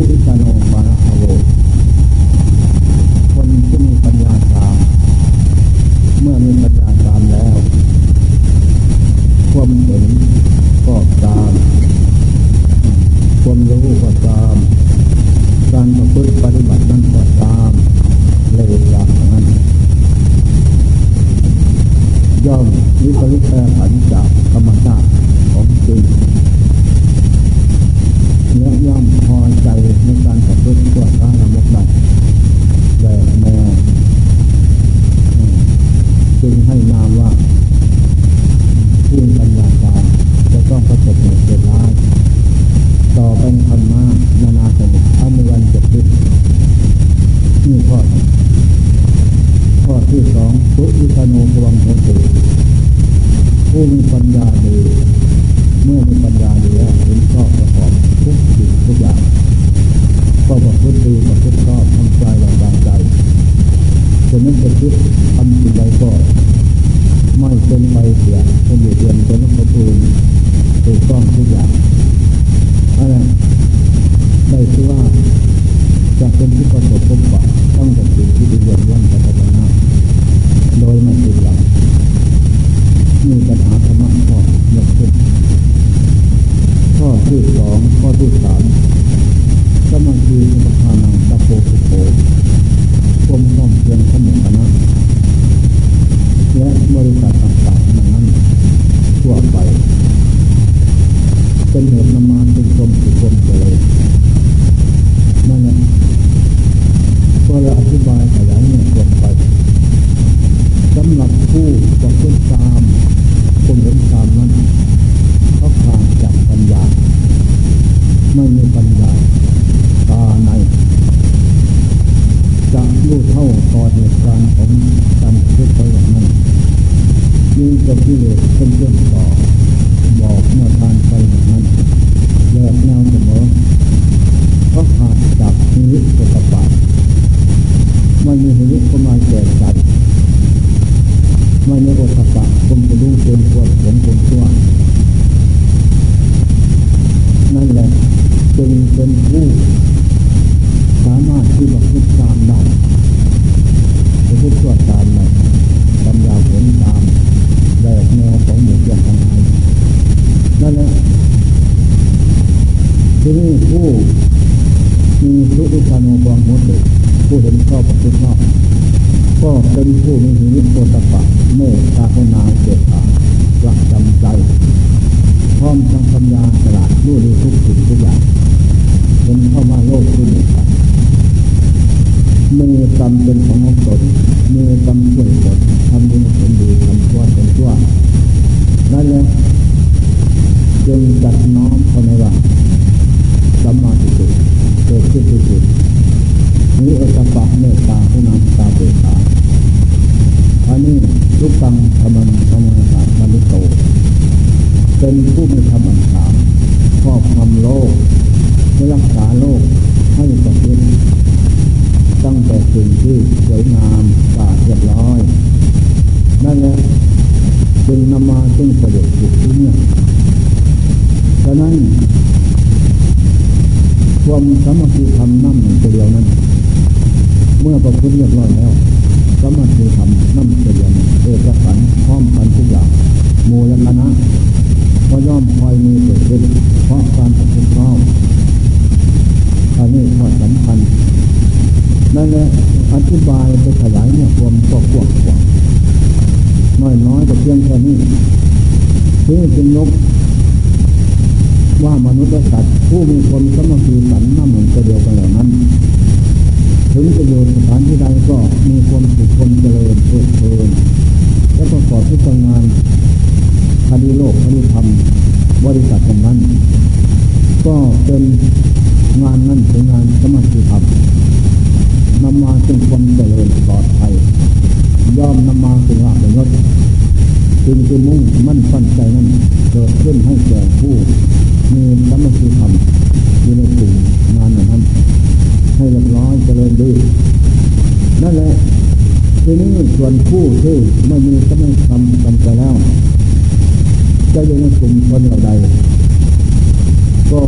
ผู้พิจารณาปาระโวคนที่มีปัญญาตาม เมื่อมีปัญญาตามแล้ว ความเห็นก็ตามความรู้ก็ตาม การประพฤติปฏิบัตินั้นก็ตามเลยอย่างนั้น ย่อมวิปริตแปรผันจากธรรมชาติของจริงและย่อมพอใจในการประพฤติตัวข้าละมกดัดแบบแนวจึงให้นามว่าผู้ปัญญาจารย์จะต้องประสบเหตุเป็นร้ายต่อเป็นธรรมะนานาสมุทอนุวันจะพิษนี่ข้อข้อที่สองสุวิสโนภวังโหติผู้มีปัญญาดีเมื่อมีปัญญาดีแล้วเห็นชอบประกอบทุกสิ่งทุกอย่าง ก็ประพฤติดีประพฤติชอบทำใจและวางใจจะนั้นจะคิดทำสิ่งใดก็ไม่เป็นไปเสียเป็นอยู่เรียนเป็นประตูถูกต้องทุกอย่างอะไรได้ชื่อว่าจะเป็นผู้ประสบพบปะต้องกับสิ่งที่ดีเยี่ยมวันพัฒนาโดยไม่ติดหลังมีปัญหาธรรมะก็ยกขึ้นข้อที่สองข้อที่สามสมาธิสมทานังตะโพสุโขความพร้อมเพียงขมุขนะและบริษัทต่างๆนั้นนั้นทั่วไป เป็นเหตุนำมาเป็นความสุขความเจริญนั่นแหละพอเราอ ธิบายขยายเนี่ยลงไปสำหรับผู้ประพฤติตามคงเห็นตามนั้นเขาขาดจากปัญญา ไม่มีปัญญาตาในจะรู้เท่าต่อเหตุการณ์ของการพูดไปอย่างนั้นยิ่งจะที่เลสเป็นเรื่องต่อบอกเมื่อทานไปอย่างนั้นแยกแนวเสมอเพราขาดจากชีวิตปกติ ไม่มีชีวิตก็มาแก่จัดไม่มีโอตปะคมจะรู้เป็นควรผลคนชั่วนั่นแหละจึงเป็นผู้สามารถที่จะพูดตามได้จะพูดชั่วตามได้ปัญญาผลตามแบบแนวของหมู่เพื่อนทั้งหลายนั่นแหละที่นี่ผู้มีสุริชานุความหัวติ ผู้เห็นชอบประพฤติชอบก็เป็นผู้มีหิริโอตปะเมตตาคุณาเกิดขาประจำใจ พร้อมทั้งปัญญาฉลาดรู้ดีทุกสิ่งทุกอย่างเป็นเข้ามาโลกที่หนึ่งกันมือกรรมเป็นของตนมือกรรมช่วยตนทำดีเป็นดีทำชั่วเป็นชั่วนั่นแหละจึงจัดน้อมเข้าในว่าสัมมาทิฏฐิเกิดขึ้นที่จิต นี้เอตปะเมตตาผู้นำตาเบิกตาอันนี้ลูกตังธรรมันธรรมศาสตร์มนุโต เป็นผู้มีธรรมอันสามครอบคำโลกรักษาโลกให้ประพฤติตั้งแต่สิ่งที่สวยงามสะอาดเรียบร้อย นั่นแหละจึงนำมาซึ่งประโยชน์สุดที่เนี่ยฉะนั้น ความสามัคคีธรรมนั่นเดียวนั้น เมื่อประพฤติเรียบร้อยแล้วสมัคคีธรรมนั่นเดียวเอกสันพร้อมกันทุกอย่างโมลคณะก็ย่อมคอยมีเกิดขึ้นเพราะการประพฤติอันนี้ข้อสำคัญนั่นแหละอธิบายไปขยายเนี่ยความก็กว้างกว่าน้อยน้อยก็เพียงแค่นี้ที่จึงยกว่ามนุษย์และสัตว์ผู้มีความสมัครสันน้ำเหมือนเดียวกันเหล่านั้น ถึงจะอยู่สถานที่ใดก็มีความสุขความเจริญเพลิดเพลินและประกอบที่ทำงานคดีโลกคดีธรรมบริษัทตรงนั้น ก็เป็นงานนั้นเป็นงานสมาธิธรรมนำมาซึ่งความเจริญปลอดภัยย่อมนำมาซึ่งลาภยศจึงจะมุ่งมั่นฟันใจนั้นเกิดขึ้นให้แก่ผู้มีสมาธิธรรมอยู่ในกลุ่มงานนั้น ให้เรียบร้อยเจริญดีนั่นแหละทีนี้ส่วนผู้ที่ไม่มีสมาธิธรรมกันไปแล้วจะอยู่ในกลุ่มคนเหล่าใด ก็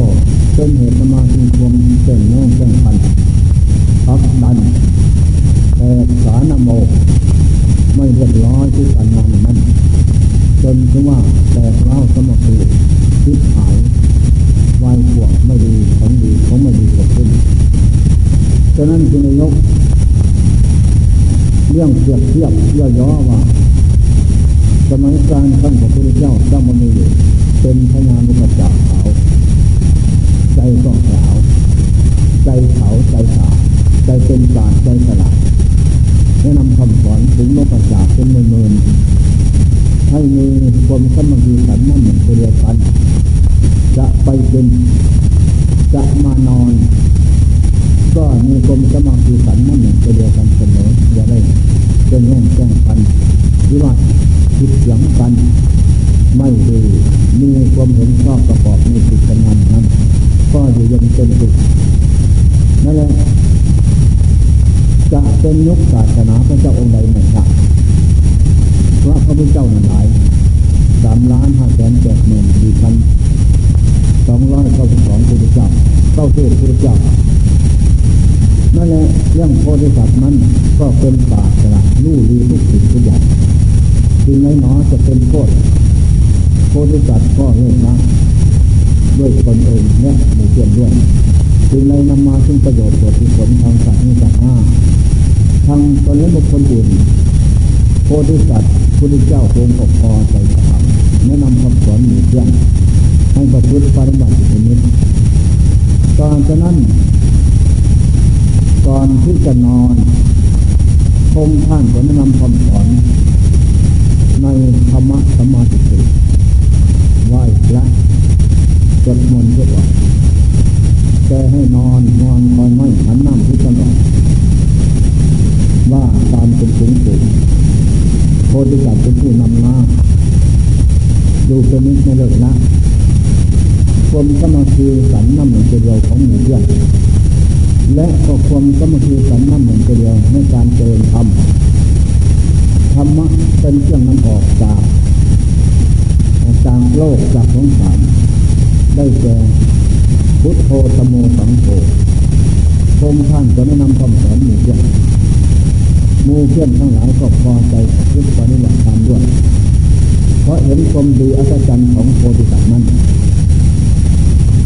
เป็นเหตุมาถึงความเจจ้งแง่งแจ้งพันพักดันแต่สารโมกไม่เรียบร้อยที่การงานนั้นจนถึงว่าแต่เล่าสมบูรณ์ทิพหายวายขวงไม่ดีของดีของไม่ดีเกิดขึ้น ฉะนั้นจึงยกเรื่องเปรียบเทียบย่อๆว่าสมัยการท่านพระพุทธเจ้าจ้ามันมีเป็นพญานุปจักขาวใจก็ขาว ใจขาวใจสาใจเป็นปราใจสลาดแนะนำคำสอนถึงนกจากเป็นเมือนให้มีความสมัครสันนั่นเหมือนเดียวกันจะไปเป็นจะมานอน ก็มีความสมัครสันนั่นหมือนเดียวกันเสมออย่าได้เป็นแห่งแจ้งกันวิวาทิดเสียงกัน ไม่ดีมีความเห็นชอบประกอบในจิตงานนั้น ก็อยู่ยังเป็นสุขนั่นแหละจะเป็นยุคศาสนาพระเจ้าองค์ใดไม่ทราบพระพระพุทธเจ้าหลายสามล้านห้าแสนแปดหมื่นสี่พันสองร้อยเก้าสิบสองพุทธเจ้าเก้าสิบพุทธเจ้า นั่นแหละเรื่องโพธิสัตว์นั้นก็เป็นศาสนาลู่ลีทุกสิ่งทุกอย่างสิ่งไหนหนอจะเป็นโทษโพธิสัตว์ก็เลิกนะด้วยตนเองและหมู่เพื่อนด้วยสิ่งใดนำมาซึ่งประโยชน์ส่วนผลทางสัตว์นี้สัตว์ห้าทางตนและบุคคลอื่นโพธิสัตว์พุทธเจ้าทรงปกครองใจสามแนะนำคำสอนหมู่เพื่อนให้ประพฤติปฏิบัติอยู่นี้ก่อนจะนั้น ก่อนที่จะนอนคงท่านก็แนะนำคำสอนในธรรมะสมาธิไหว้พระสวดมนต์ทุกวันแต่ให้นอนนอนคอยไม่หันน้ำที่ตลอดว่าตามเป็นสูงสูงโพธิสัตว์เป็นผู้นำหน้าดูเป็นนิดไม่เลิกละความสมาธิสันน้ำหนึ่งเดียวของหมู่เพื่อน และก็ความสมาธิสันน้ำหนึ่งเดียวในการเจริญธรรมธรรมะเป็นเครื่องนำออกจากจากโลกจากสงสารได้แก่พุทโธตโมสังโฆพงท่านจะแนะนำคำสอนหมู่เพื่อนหมู่เพื่อนทั้งหลายก็พอใจยึดปฏิบัติตามด้วย เพราะเห็นความดีอัศจรรย์ของโพธิสัตว์นั้น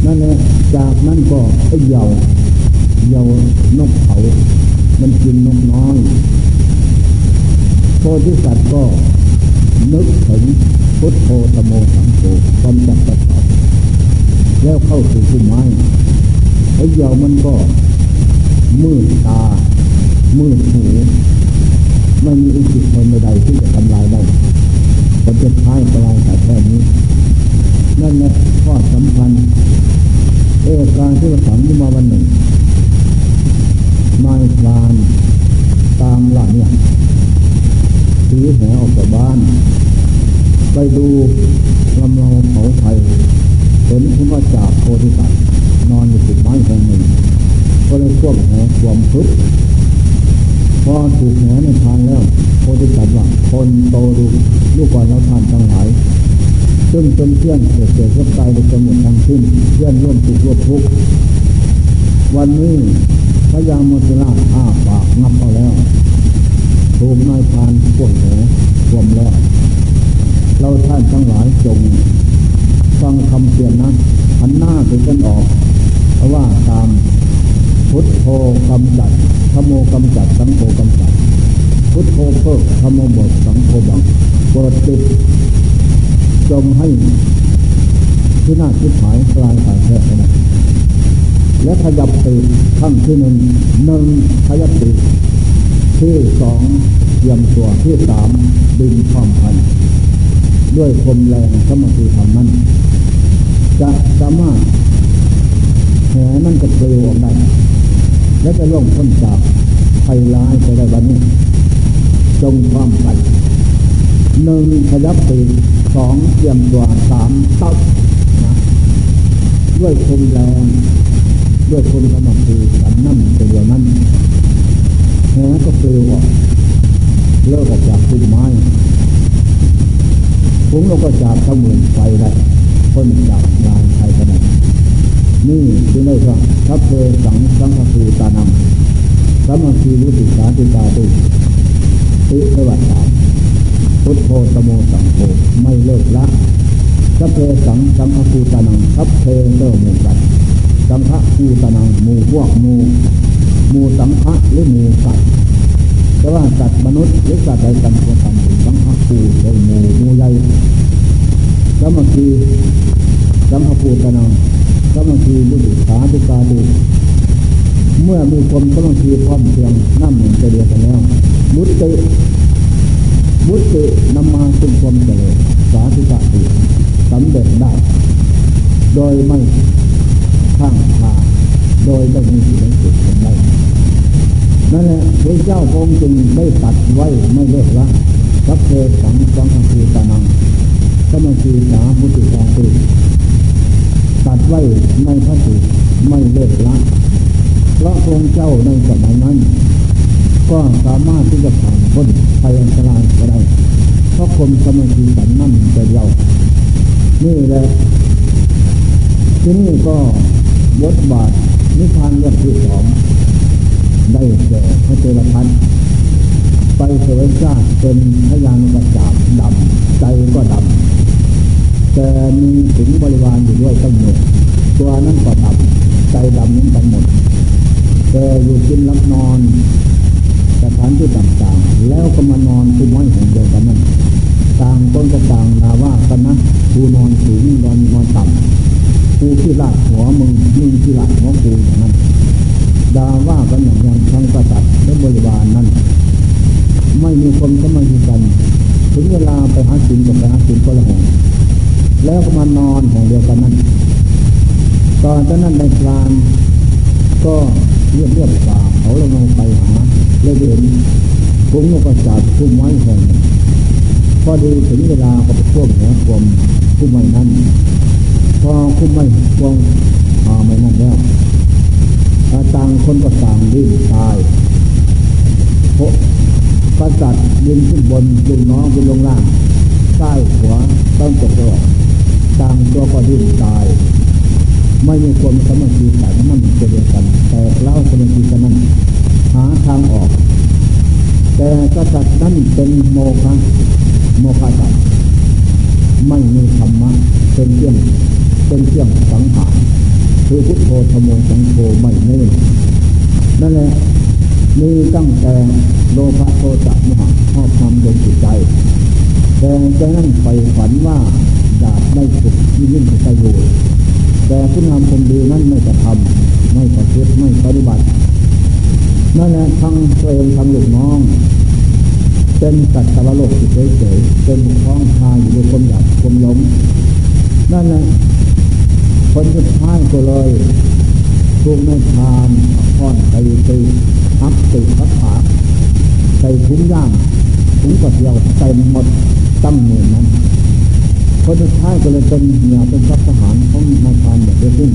นั่นแหละจากนั้นก็ไอ้เยา เยานกเขา มันกินนกน้อยโพธิสัตว์ก็นึกถึงพุทโธตโมสังโฆความจับประสาแล้วเข้าสู่พุ่มไม้ไอ้เยามันก็มืดตา มืดหูไม่มีอุจิคนใดที่จะทำลายได้ก็จะท้ายปลายแต่แค่นี้ นั่นแหละข้อสำคัญเอการที่เราสอนมาวันหนึ่ง นายพราน ตามหลังเนี่ยถือแหออกจากบ้าน ไปดูลำเราเผาไฟเห็นคุณว่าจากโพธิสัตว์นอนอยู่ติดไม้แห่งหนึ่ง ก็เลยควบแหความพึกพอถูกแหในทางแล้วโพธิสัตว์ว่าคนโตดูลูกก่อนแล้วท่านทั้งหลายซึ่งเป็นเพื่อนเกิดเกิดก็ตายในจังหวัดทางสิ้นเพื่อนร่วมสุขร่วมทุกข์วันนี้ พระยามุจราอ้าปากงับเอาแล้วถูกนายพานพวกแหความแล้ว เราท่านทั้งหลายจง ฟังคำเตือนนะหันหน้าไปกันออก เพราะว่าตามพุทโธกำจัดธโมกำจัด สังโฆกำจัด พุทโธเพิกธโมบทสังโฆบังเปิดติดจงให้ที่น่าคิดหายกลายหายแท้นะ และขยับปีขั้งที่หนึ่งหนึ่งขยับปีที่สองเตรียมตัวที่สามดึงความพัน ด้วยคมแรงสมาธิธรรมนั้น จะสามารถแหนั่นก็เปลวออกได้ และจะล่องพ้นจากภัยร้ายไปได้วันนี้ จงความไปหนึ่งขยับปีสองเตรียมตัวสามตับนะด้วยคมแรง ด้วยคนสมาธิสันนั่นเป็นอย่างนั้นแหก็เปลวออกเลิกออกจากพุ่มไม้ผมเราก็จากขมือนไฟได้พ้นจากงานไฟขนาดนี่จึงได้ว่าทัพเพสังสังฆภูตานังสัมมาคีรุติสาติตาตุติเทวัตตาพุทโธตโมสังโฆไม่เลิกละสัพเพสังสังฆภูตานังทัพเพเลิกมูสัต สังฆภูตานังมูพวกมูมูสังฆหรือมูสัตแต่ว่าสัตว์มนุษย์หรือสัตว์ใดกันก็ทำถึงสังฆภูเป็นมูมูใหญ่สมัคคีสังฆภูตานังสมัคคียุติสาธิกาดูเมื่อมีคนสมัคคีพร้อมเพียงนั่งหนึ่งเดียวกันแล้วมุตติมุตตินำมาซึ่งความเจริญสาธิกาดูสำเร็จได้ โดยไม่ ข้างทาโดยไม่มีสิ่งสุดคนใดนั่นแหละพระเจ้าพงจึงได้ตัดไว้ไม่เลิกละสัพเพสังสังฆภูตานังสมัคคีสามุติกาตุตัดไว้ในพระสูตรไม่เลิกละเพราะพระเจ้าในสมัยนั้น ก็สามารถที่จะผ่านพ้นภัยอันตรายก็ได้เพราะคมสมาธิสันนั่นแต่เดียวนี่แหละที่นี่ก็ บทบาทนิทานเรื่องที่สองได้แก่พระเจรพันไปเสวยชาติเป็นพยานประจาบดำใจก็ดำแต่มีถึงบริวารอยู่ด้วยตั้งหมดตัวนั้นก็ดำใจดำนั้นทั้งหมดแต่อยู่กินรับนอนสถานที่ต่างๆ แล้วก็มานอนคุ้มไม้แห่งเดียวกันนั้นต่างต้นก็ต่างนาว่ากันนะกูนอนสูงนอนนอนต่ำ กูที่ลาดหัวมึงมึงที่ลาดหัวกูอย่างนั้นดาว่ากันอย่างนั้นทั้งกษัตริย์และบริวารนั้นไม่มีคนก็มาอยู่กัน ถึงเวลาไปหาสินกับไปหาสินคนละแหงแล้วก็มานอนแห่งเดียวกันนั้นตอนนั้นในกลางก็เรียบเรียบป่าเขาลงไปหาเลยเห็นพุงนกกระสาบพุ่มไม้แห่งพอดีถึงเวลาก็ไปท่วมหัวกลมพุ่มไม้นั้น อพุ่มไม้วงหาไม้นั้นแล้วต่างคนก็ต่างดิ้นตายพระกษัตริย์ยืนขึ้นบนลุงน้องเป็นลงล่างซ้ายขวาต้องตกตัวต่างตัวก็ดิ้นตาย ไม่มีความสมัครใจนั่นเดียวกัน แต่เล่าสมัครใจนั้นหาทางออก แต่กษัตริย์นั้นเป็นโมฆะโมฆะจัตไม่มีธรรมะเป็นเรื่อง เป็นเครื่องสังหารคือพุทโธธโมสังโฆไม่เน่นั่นแหละมีตั้งแต่โลภะโทสะโมหะชอบทำโดยจิตใจ แต่ใจนั้นไปฝันว่าอยากได้สุขยิ่งยิ่งประโยชน์แต่คุณงามคนดีนั้นไม่จะทำไม่ประพฤติไม่ปฏิบัตินั่นแหละทั้งตัวเองทั้งลูกน้อง เป็นสัตว์ตะโลกเฉยๆเป็นท้องทางอยู่ในความอยากความหลงนั่นแหละ คนสุดท้ายก็เลยถูกในทานอ่อนไปตีทับติดทับขาใส่ถุงย่างถุงกระเดียวเต็มหมดตั้งหมื่นนั้นคนสุดท้ายก็เลยเป็นเหี่ยเป็นทรัพย์ทหารของนายทานอย่างเดียวขึ้น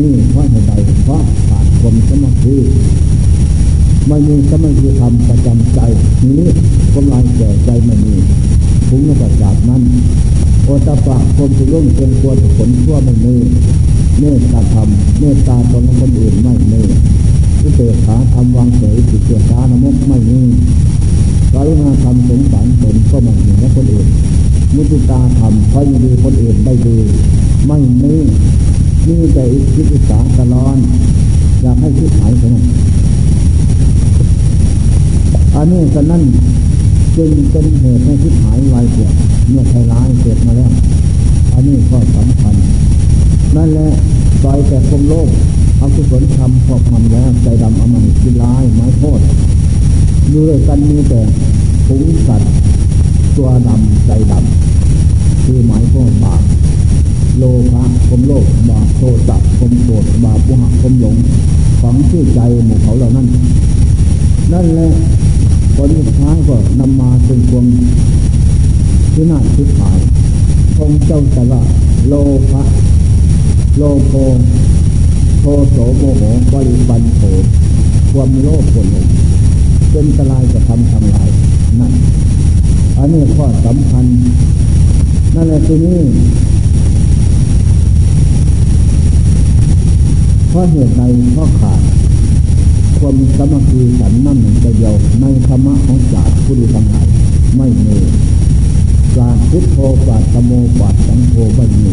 นี่เพราะเหตุใดเพราะขาดความสมาธิไม่มีสมาธิธรรมประจำใจนี้ความลายแก่ใจไม่มีถุงในประจากนั้น โอตปะคมสุรุ่งเป็นตัวผลชั่วไม่มีเมตตาธรรมเมตตาตนคนอื่นไม่มีอุเบกขาทำวางเฉยจิตเกียรตานมกไม่มีกรุณาธรรมสงสารตนก็ไม่มีและคนอื่นมุติตาธรรมคอยดีคนอื่นได้ดี ไม่มีนี่แต่คิดอิสาตลอนอยากให้คิดหายไปนั่นอันนี้ฉะนั้น จึงเป็นเหตุให้คิดหายวายเกิดเมื่อใครร้ายเกิดมาแล้ว อันนี้ก็สำคัญนั่นแหละปล่อยแต่ความโลภอากุศลทำพอกทำแล้วใจดำอมันกินร้ายไม้โทษดูเลยกันมีแต่ผงสัตว์ ตัวดำใจดำคือหมายโทษบาปโลภะความโลภบาปโทษะความโกรธบาปวหะความหลงฝังชื่อใจหมู่เขาเหล่านั้น นั่นแหละผลท้ายก็นำมาเป็นความ ที่น่าคิดหายองเจ้าแต่ว่าโลภะโลโภโทโสโมโหบริบันโถความโลภคนหลงเป็นตรายจะทำทำลายนั่นอันนี้ข้อสำคัญ นั่นแหละที่นี้เพราะเหตุใดเพราะขาด ความสมัครีสันนั่นเดียวในธรรมะของศาสตร์ผู้ดีทั้งหลายไม่มี ศาสตร์พุทโธศาสตโมศาสตร์สังโฆไม่มี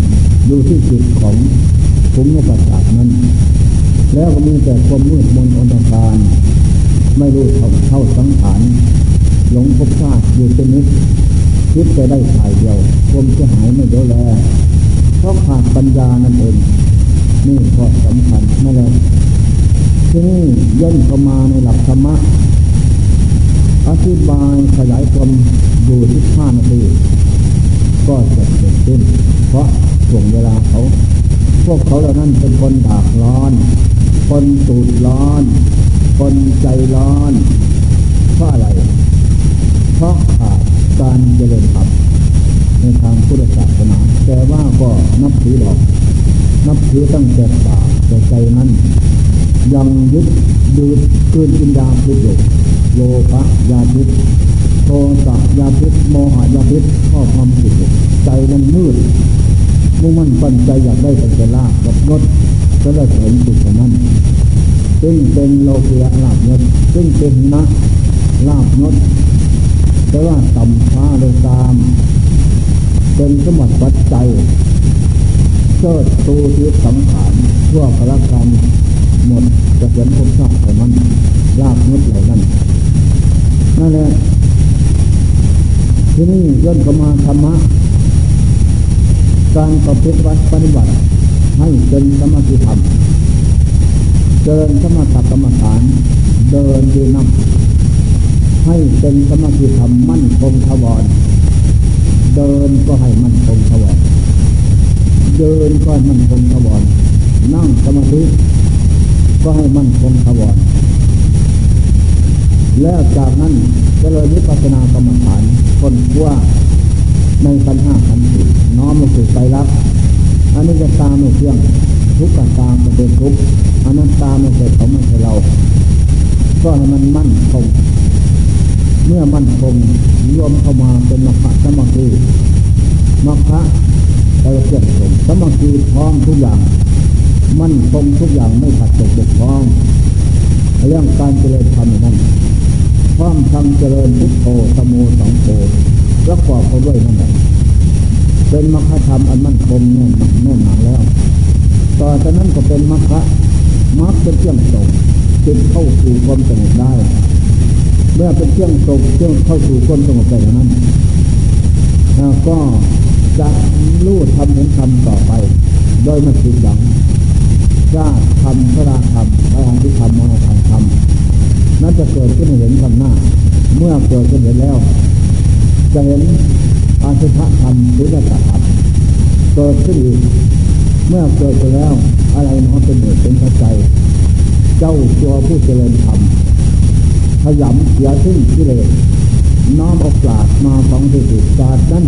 อยู่ที่จิตของภูมิปัจจานั้น แล้วก็มีแต่ความมืดมนอนตการไม่รู้เท่าเท่าสังขารหลงภพชาติอยู่เป็นนิดคิดไปได้ฝ่ายเดียวความเสียหายไม่เดียวแลเพราะขาดปัญญานั่นเองนี่ข้อสำคัญนั่นแหละที่นี่ย่นเข้ามาในหลักธรรมะ อธิบายขยายความอยู่ที่ห้านาทีก็จะเสร็จสิ้น เพราะช่วงเวลาเขา พวกเขาเหล่านั้นเป็นคนดากร้อน คนตูดร้อน คนใจร้อนเพราะอะไร เพราะขาดการเจริญธรรมในทางพุทธศาสนา แต่ว่าก็นับถือหรอก นับถือตั้งแต่ปากแต่ใจนั้น ยังยึดดืดคืนกินยาพิษอยู่โลภะยาพิษโทสะยาพิษโมหะยาพิษข้อความผิดอยู่ใจนั้นมืดมุ่งมั่นปั้นใจอยากได้เป็นลาบกับยศก็เลยเห็นจุดนั้น ซึ่งเป็นโลกียลาบยศซึ่งเป็นนะลาบยศแต่ว่าต่ำช้าเลยตาม เป็นสมบัติปัจจัยเชิดตูชีวิสังขารทั่วพระการ หมดจะเห็นภพชาติของมันลาบยศเหล่านั้นนั่นแหละที่นี่ย่นเข้ามาธรรมะการประพฤติวัดปฏิบัติให้เป็นสมาธิธรรมเดินสมาธิกรรมฐาน เดินดีน้ำให้เป็นสมาธิธรรมมั่นคงทวรเดินก็ให้มั่นคงทวรเดินก็ให้มั่นคงทวรนั่งสมาธิ ก็ให้มั่นคงทวรแล้วจากนั้นจะเลยวิปัสสนากรรมฐานคนว่าในขันห้าขันสี่น้อมลงสู่ใจรักอันนี้จะตามไม่เที่ยงทุกข์ตามมันเป็นทุกข์อนัตตาไม่ใช่เขาไม่ใช่เรา ก็ให้มันมั่นคงเมื่อมั่นคงรวมเข้ามาเป็นมรรคสมาธิมรรคแต่เกี่ยงสมสมาธิพร้อมทุกอย่าง มั่นคงทุกอย่างไม่ขัดตกบกพร่องเรื่องการเจริญธรรมนั้นพร้อมทำเจริญพุทโธสมุสังโฆประกอบเขาด้วยนั่นแหละเป็นมรรคธรรมอันมั่นคงแน่นแน่นหนาแล้ว ต่อจากนั้นก็เป็นมรรคมรรคเป็นเครื่องตกจิตเข้าสู่ความสงบได้ เมื่อเป็นเครื่องตกเครื่องเข้าสู่ความสงบได้นั้นก็จะรู้ทำเห็นทำต่อไป โดยไม่ผิดหวัง ญาติธรรมพระราธรรมพระอริธรรมมรธรรมธรรมนั่นจะเกิดขึ้นเห็นข้างหน้า เมื่อเกิดขึ้นเห็นแล้ว จะเห็นอาชีพธรรมหรือจะธรรมเกิดขึ้นอีกเมื่อเกิดไปแล้ว อะไรน้อเป็นเหตุเป็นปัจจัยเจ้าตัวผู้เจริญธรรมขยำเสียซึ่งที่เลยน้อมเอาปราดมาฟังที่สุดศาสตร์นั้น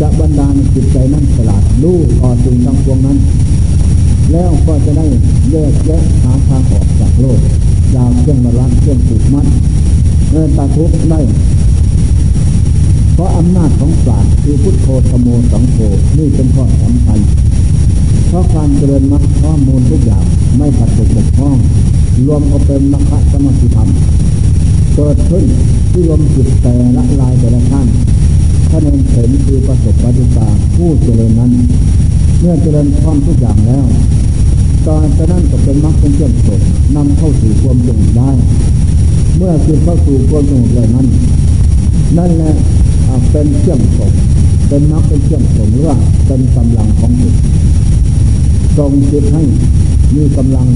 จะบรรดาลจิตใจนั้นสลาดรู้ต่อสิ่งทั้งปวงนั้น แล้วก็จะได้แยกแยะหาทางออกจากโลกยาวเครื่องระลังเครื่องผูกมัดเงินตาทุกได้ เพราะอำนาจของศาสตร์คือพุทโธธโมสังโฆนี่เป็นข้อสำคัญเพราะการเจริญมรรคข้อมูลทุกอย่างไม่ขัดตกบกพร่อง รวมก็เป็นมรรคสมาธิธรรมเกิดขึ้นที่รวมจิตแต่ละลายแต่ละท่านถ้าเน้นเห็นคือประสบปฏิตาผู้เจริญนั้น เมื่อเจริญพร้อมทุกอย่างแล้ว ตอนนั้นก็เป็นมรรคเป็นเครื่องสดนำเข้าสู่ความสงบได้ เมื่อจิตเข้าสู่ความสงบเลยนั้น นั่นแหละเป็นเครื่องสดเป็นมรรคเป็นเครื่องสงหรือว่าเป็นกำลังของจิตทรงจิตให้มีกำลัง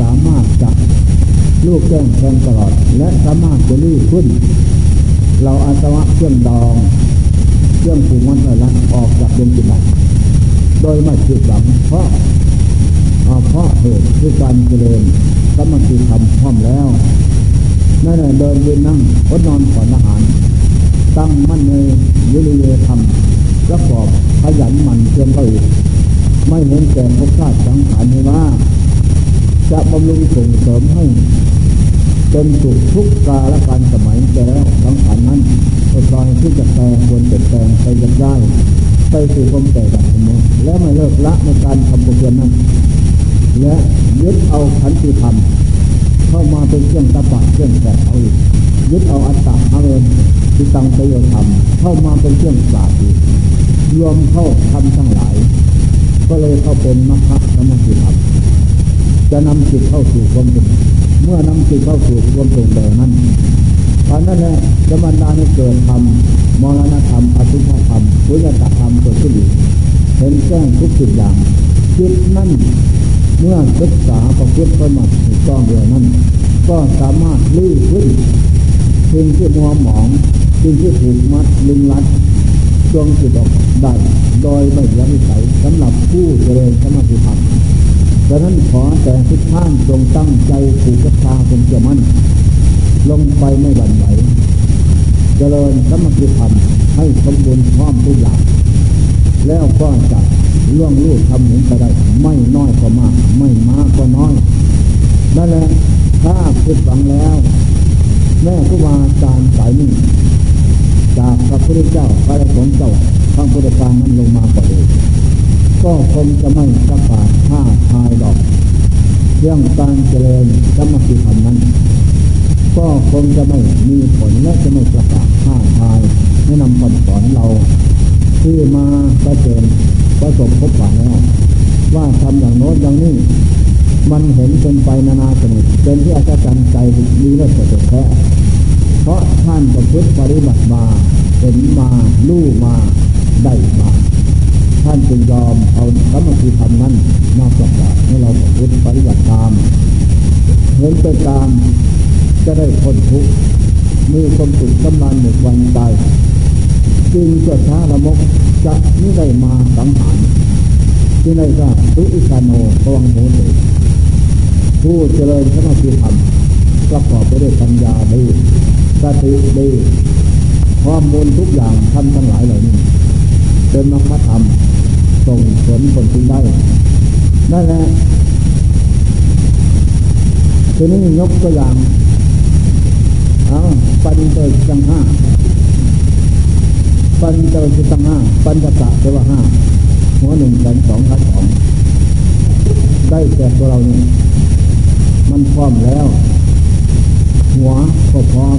สามารถจะลูกแก้งแทงตลอด และสามารถจะลื้อขึ้น เราอาสวะเครื่องดอง เครื่องผูกมันรัดออกจากดวงจิตได้ โดยไม่ผิดหวังเพราะเพราะเหตุคือการเจริญสมาธิทำพร้อมแล้วนั่นแหละเดินยืนนั่งอดนอนผ่อนอาหาร ตั้งมั่นในวิริยธรรมประกอบขยันหมั่นเพียรก็อีกไม่เห็นแก่ภพชาติสังขารนี้ว่า จะบำรุงส่งเสริมให้เป็นสุขทุกกาและการสมัยแต่แล้วสังขารนั้นก็ตอนที่จะแปลงควรเปลี่ยนแปลงไปยังได้ ไปสู่ความแก่ดับเสมและไม่เลิกละในการทำบุญนั้น และยึดเอาขันติธรรมเข้ามาเป็นเครื่องตะปัดเครื่องแสบเอาอีกยึดเอาอัตตาเอาเองที่ตังประโยชน์ธรรมเข้ามาเป็นเครื่องปราบอีกรวมเข้าทำทั้งหลาย ก็เลยเข้าเป็นมรรคสมาธิธรรมจะนำจิตเข้าสู่ความสุขเมื่อนำจิตเข้าสู่ความสุขแบบนั้น ตอนนั้นแหละจะบรรดาให้เกิดธรรมมรณธรรมอสุภธรรมวิญญาณธรรมเกิดขึ้นอีกเห็นแจ้งทุกสิ่งอย่างจิตนั่นเมื่อศึกษาประพฤติปฏิบัติถูกต้องเดียวนั้น ก็สามารถลื้อขึ้นสิ่งที่มัวหมองสิ่งที่ถูกมัดลึงลัดจงจิตออกได้โดยไม่ยันิสัยสำหรับผู้เจริญสมาธิธรรมดังนั้นขอแต่ทุกท่านจงตั้งใจผูกกระชาเป็นเกี่ยมัน ลงไปไม่หวั่นไหว เจริญสมาธิธรรมให้สมบูรณ์พร้อมทุกอย่าง แล้วก็จะล่วงลูกทำหนุนไปได้ ไม่น้อยก็มาก ไม่มากก็น้อย นั่นแหละถ้าคิดฝังแล้ว แม่ครูบาอาจารย์สายนี้จากพระพุทธเจ้าพระสงฆ์เจ้าทางพุทธการนั้นลงมาก่อนเลยก็คงจะไม่ประกาศท่าทายดอก เรื่องการเจริญสมาธิธรรมนั้น ก็คงจะไม่มีผลและจะไม่ประกาศท่าทายแนะนำคำสอนเรา ที่มาประเจิญประสบพบผ่านแล้วว่าทำอย่างโน้นอย่างนี้ มันเห็นเป็นไปนานาสนุกเป็นที่อาจารย์ใจดีและสดแท้เพราะท่านประพฤติปฏิบัติมาเห็นมาลู่มาได้มาท่านจึงยอมเอาสมธิธรรมนั้นมาประกาศให้เราประพฤติปฏิบัติตามเห็นไปตาม จะได้พ้นทุกข์มีความสุขสำราญหมดวันใจจึงจะช้าละมกจะไม่ได้มาสังหารที่ได้ก็ตุอิสานโนพวังโมเตผู้เจริญสมาธิธรรมประกอบไปด้วยปัญญาดีสติดีข้อมูลทุกอย่างทำทั้งหลายเหล่านี้เป็นมรรคธรรมส่งผลผลถึงได้นั่นแหละทีนี้ยกตัวอย่าง เอาปัญจจังห้าปัญจวัคตังห้าปัญจกะเทวห้าหัวหนึ่งแขนสองขาสองได้แก่ตัวเรานี่มันพร้อมแล้ว หัวก็พร้อม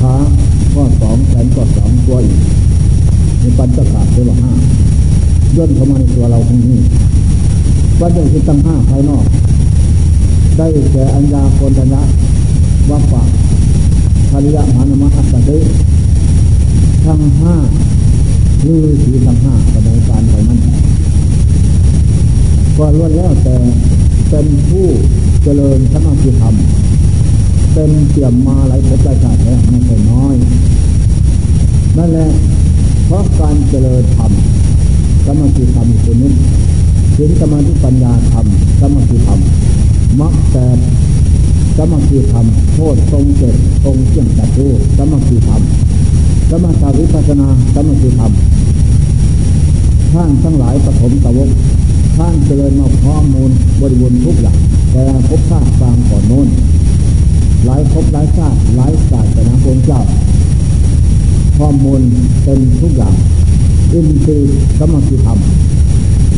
ขาก็สองแขนก็สองตัวอีกในปัญจกะเทวห้าย่นเข้ามาในตัวเราตรงนี้ปัญจวัคตังห้าภายนอก ได้แก่อัญญาโกณฑะ วัปปะภริยะมานมะอัตตะทั้งห้าคือสีทั้งห้าสมัยการไปนั้นก็ล้วนแล้วแต่เป็นผู้เจริญสมาธิธรรมเป็นเตี่ยมมาหลายภพหลายชาติแล้วไม่ใช่น้อย นั่นแหละเพราะการเจริญธรรมสมาธิธรรมคือนี้ถึงสมาธิปัญญาธรรมสมาธิธรรมมักแต่ สมาธิธรรมโทษตรงเกิดตรงเชี่ยงจัดรู้สมาธิธรรมสมถาวิปัสนาสมธิธรรมท่านทั้งหลายปฐมตะวกท่านเจริญมาข้อมมูลบริบูรณ์ทุกอย่างแต่พบชาติฟางก่อนโน้น หลายพบหลายชาติหลายศาสนาพระเจ้าข้อมูลเป็นทุกอย่าง อินทรีย์สมธิธรรม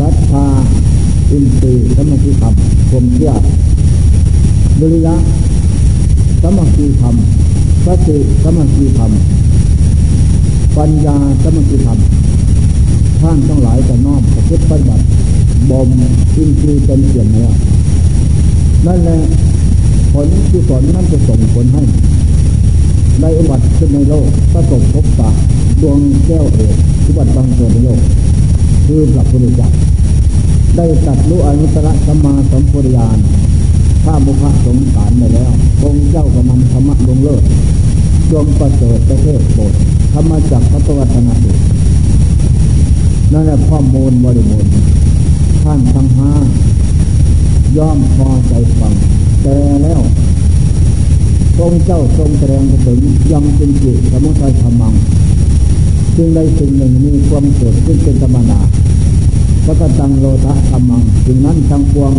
รัทธาอินทรีย์สมธิธรรมความเชื่อ วิริยะสมธิธรรมสติสมธิธรรม ปัญญาสมาธิธรรมท่านทั้งหลายจะน้อมประพฤติปฏิบัติบ่มอินทรีย์เป็นเสียงแล้วนั่นแหละผลที่ผลนั้นจะส่งผลให้ในอุบัติขึ้นในโลกประสบพบปะดวงแก้วเอกอุบัติบางตัวในโลก คือพระพุทธเจ้าได้ตัดรู้อนุตตรสัมมาสัมพุทธญาณ ข้ามุขสงสารไปแล้วองค์เจ้ากำลังธรรมะลงเลิศดวงประเสริฐประเทศโบสถ์ธรรมจักรพระวัฒนสุนั่นแหละข้อมูลบริบูรณ์ท่านทั้งห้าย่อมพอใจฟัง แต่แล้วทรงเจ้าทรงแสดงถึงยังเป็นจิตสมุทัยธรรมังจึงได้สิ่งหนึ่งมีความเกิดขึ้นเป็นธรรมดาก็กตังโลทะธรรมังสิ่งนั้นทั้งปวง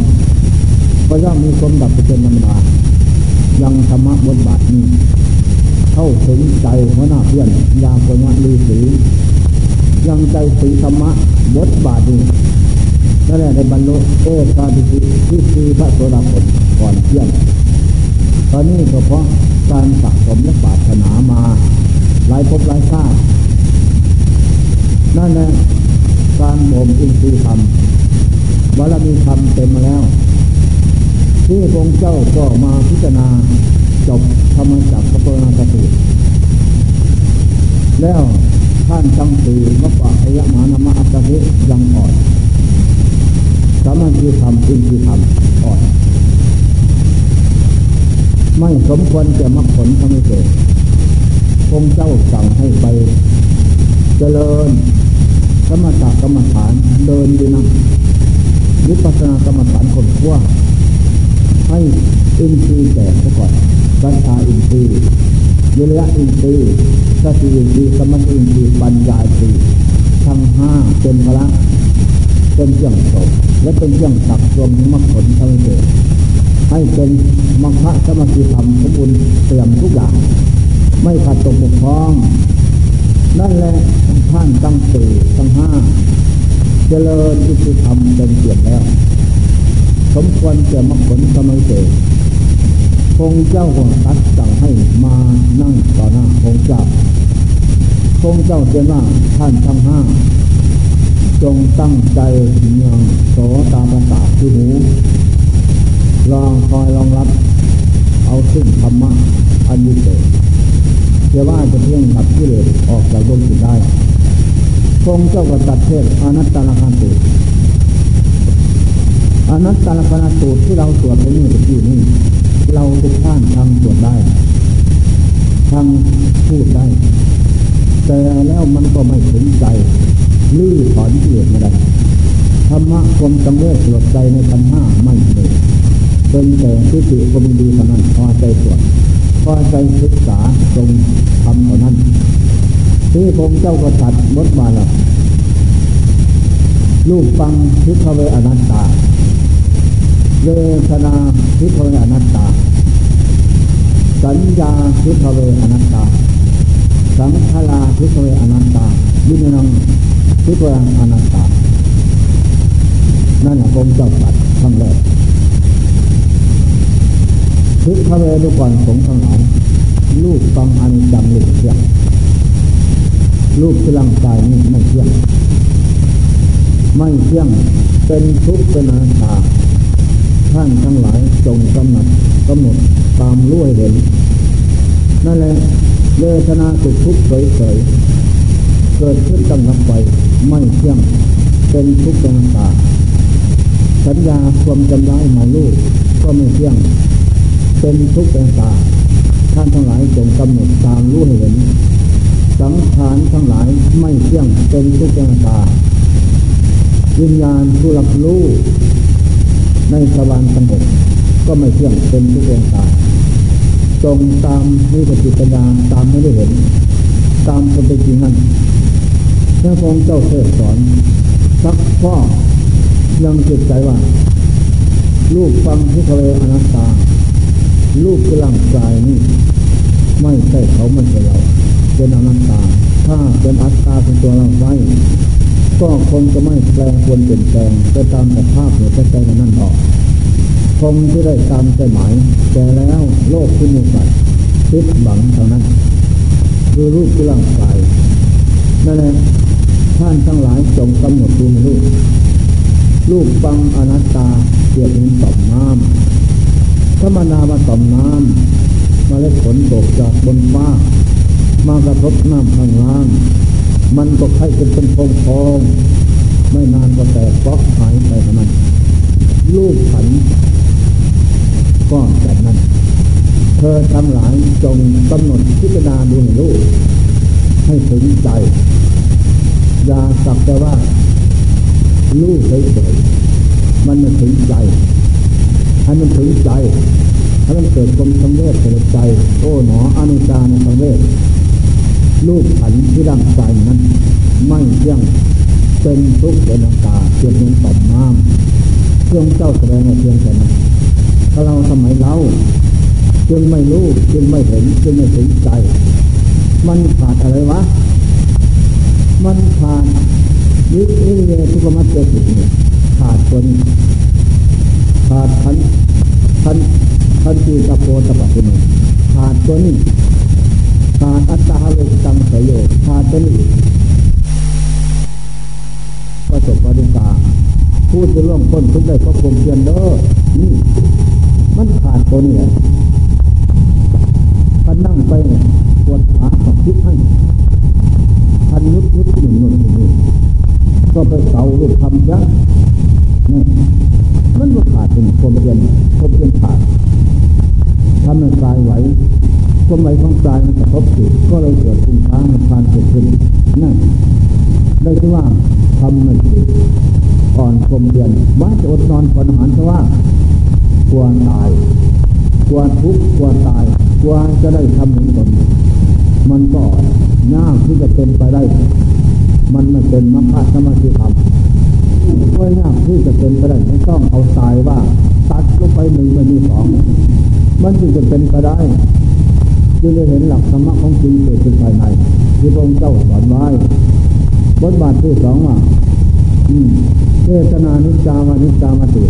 ก็ย่อมมีความดับเป็นธรรมดายังธรรมะบทบาทนี้เข้าถึงใจหัวหน้าเพื่อนยาปัญญาลีสียังใจสีธรรมะบทบาทนี้นั่นแหละในบรรลุเอกาติที่คือพระโสดาผลก่อนเที่ยงตอนนี้ก็เพราะการสะสมและปรารถนามาหลายภพหลายชาตินั่นแหละการบ่มอินทรีย์ธรรมบารมีธรรมเต็มมาแล้ว ที่พระเจ้าก็มาพิจารณาจบธรรมจักรพระนาสติแล้วท่านจังสีพระปะอายมานามะอัตติยังอ่อนสามัญที่ทำอินที่ทำอ่อนไม่สมควรจะมรรคผลทำให้เกิดพงเจ้าสั่งให้ไป เจริญสมถกรรมฐานเดินดีนะวิปัสสนากรรมฐานคนขั้ว ให้อินทรีย์แตกซะก่อนสัญชาอินทรีย์วิริยะอินทรีย์สติอินทรีย์สมาธิอินทรีย์ปัญญาอินทรีย์ทั้งห้าเป็นพละเป็นเครื่องศพและเป็นเครื่องตักรวมมรรคผลทั้งเกิดให้เป็นมังคะสมาธิธรรมสมบูรณ์เตรียมทุกอย่าง ไม่ขัดตกบกพร่อง นั่นแหละท่านตั้งสี่ตั้งห้าเจริญอิทธิธรรมเป็นเกียรติแล้ว สมควรเกี่ยมรรคผลสมัยเกิดคงเจ้าหัวตัดสั่งให้มานั่งต่อหน้าคงเจ้าคงเจ้าเจว่าท่านทั้งห้า จงตั้งใจเมืองโสตาประสาทที่หูลองคอยรองรับ เอาซึ่งธรรมะอันยิ่งเกิดเชื่อว่าจะเพียงดับที่เลสออกจากดวงจิตได้คงเจ้าก็ตัดเทศอนัตตาลคันตุ อนัตตาลคันตุที่เราสวดไปนี่เมื่อกี้นี่เราทุกท่านทำสวดได้ทำพูดได้ แต่แล้วมันก็ไม่ถึงใจลื้อถอนเกียรไม่ได้ธรรมะความจำเริญสลดใจในขันห้าไม่เลยเป็นแต่ทิฏฐิก็มีดีเท่านั้นพอใจสวดพอใจศึกษาตรงทำเท่านั้น ที่ผมเจ้าก็ตัดบทบาทละลูกฟังทิพเวอนัตตา เวทนาทิพเวอนัตตา สัญญาทิพเวอนัตตา สังขาราทิพเวอนัตตาวิญญาณทิพเวอนัตตา นั่นแหละผมเจ้าตัดทั้งแรกทิพเวดุก่อนสงทั้งหลายลูกฟังอันจำหลูกเที่ยงลูกที่ร่างกายนี้ไม่เที่ยง ไม่เที่ยงเป็นทุกข์เป็นอนัตตา ท่านทั้งหลายจงกำหนดกำหนดตามรู้ให้เห็น นั่นแหละเวทนาสุขทุกข์เฉยๆเกิดขึ้นตั้งนับไปไม่เที่ยงเป็นทุกข์เป็นอนัตตาสัญญาความจำได้มาลูกก็ไม่เที่ยง เป็นทุกข์เป็นอนัตตาท่านทั้งหลายจงกำหนดตามรู้ให้เห็น สังขารทั้งหลายไม่เที่ยงเป็นทุกข์เป็นอนัตตาวิญญาณผู้รับรู้ ในสวรรค์สงบก็ไม่เที่ยงเป็นทุกองตาจงตามนิพพิปัญญาตามไม่ได้เห็น ตามคนเป็นจริงนั้นพระองค์เจ้าเทศสอนสักพ่อยังจิตใจว่า ลูกฟังที่ทเลอนัตตา ลูกคือร่างกายนี่ไม่ใช่เขาไม่ใช่เรา เป็นอนัตตา ถ้าเป็นอัตตาเป็นตัวเราไว้ ก็คงจะไม่แปลงควรเปลี่ยนแปลงไปตามสภาพหัวใจนั้นออกคงที่ได้ตามใจหมายแต่แล้วโลกที่มีสัตว์คิดหวังเท่านั้น คือรูปที่ร่างกายนั่นแหละท่านทั้งหลายจงกำหนดดูในรูปรูปฟังอนัตตาเกี่ยวกับต่อมน้ำถ้ามนามาต่อมน้ำมาเล็ดฝนตกจากบนฟ้ามากระทบน้ำข้างล่าง มันก็ค่อยเป็นพองพองไม่นานก็แตกเพราะหายไปเท่านั้นลูกขันก็แบบนั้น เธอทั้งหลายจงกำหนดพิจารณาดูในลูกให้ถึงใจ อย่าสักแต่ว่า ลูกเฉยๆมันไม่ถึงใจให้มันถึงใจให้มันเกิดความสำเร็จเกิดใจ โอ้หนออนุจาในสังเวช ลูกขันที่ร่างกายนั้น ไม่เที่ยงเป็นทุกข์เป็นอาการเพียงเป็นต่อมน้ำเครื่องเจ้าแสดงมาเพียงแค่นั้นถ้าเราสมัยเราจึงไม่รู้จึงไม่เห็นจึงไม่ถึงใจ มันขาดอะไรวะ มันขาดวิเอเยทุกขมัตเจติเนี่ยขาดคนขาดขันขันขันตีตะโพตะปัสนุขาดตัวนี้าดอัตตาเวสังสยโยขาตัวนี้ประสบปฏิกาพูดจะล่วงพ้นทุกได้เพราะความเพียรเด้อนี่ มันขาดตัวนี้แหละพันนั่งไปปวดขาขับคิดให้พันยุดยุดหนุนหนุนหนุนก็ไปเสาลูกคำยักนี่มันก็ขาดเป็นความเพียรความเพียรขาดทำให้กายไหว ความไหวของกายมันกระทบจิตก็เลยเกิดภูมิช้างมันพานเกิดขึ้นนั่นได้ที่ว่าทำไม่จิตอ่อนคมเพียรว่าจะอดนอนปนอาหารเพราะว่ากลัวตายกลัวทุกข์กลัวตายกลัวจะได้ทำหมือนตนมันก็ยากที่จะเป็นไปได้ มันไม่เป็นมรรคสมาธิธรรมก็ยากที่จะเป็นไปได้ไม่ต้องเอาตายว่า ตัดลงไปหนึ่งไม่มีสองมันจึงจะเป็นไปได้ จึงจะเห็นหลักธรรมะของจริงเกิดขึ้นภายในที่พระองค์เจ้าสอนไว้บทบาทที่สองว่าเจตนานิจามานิจามาติ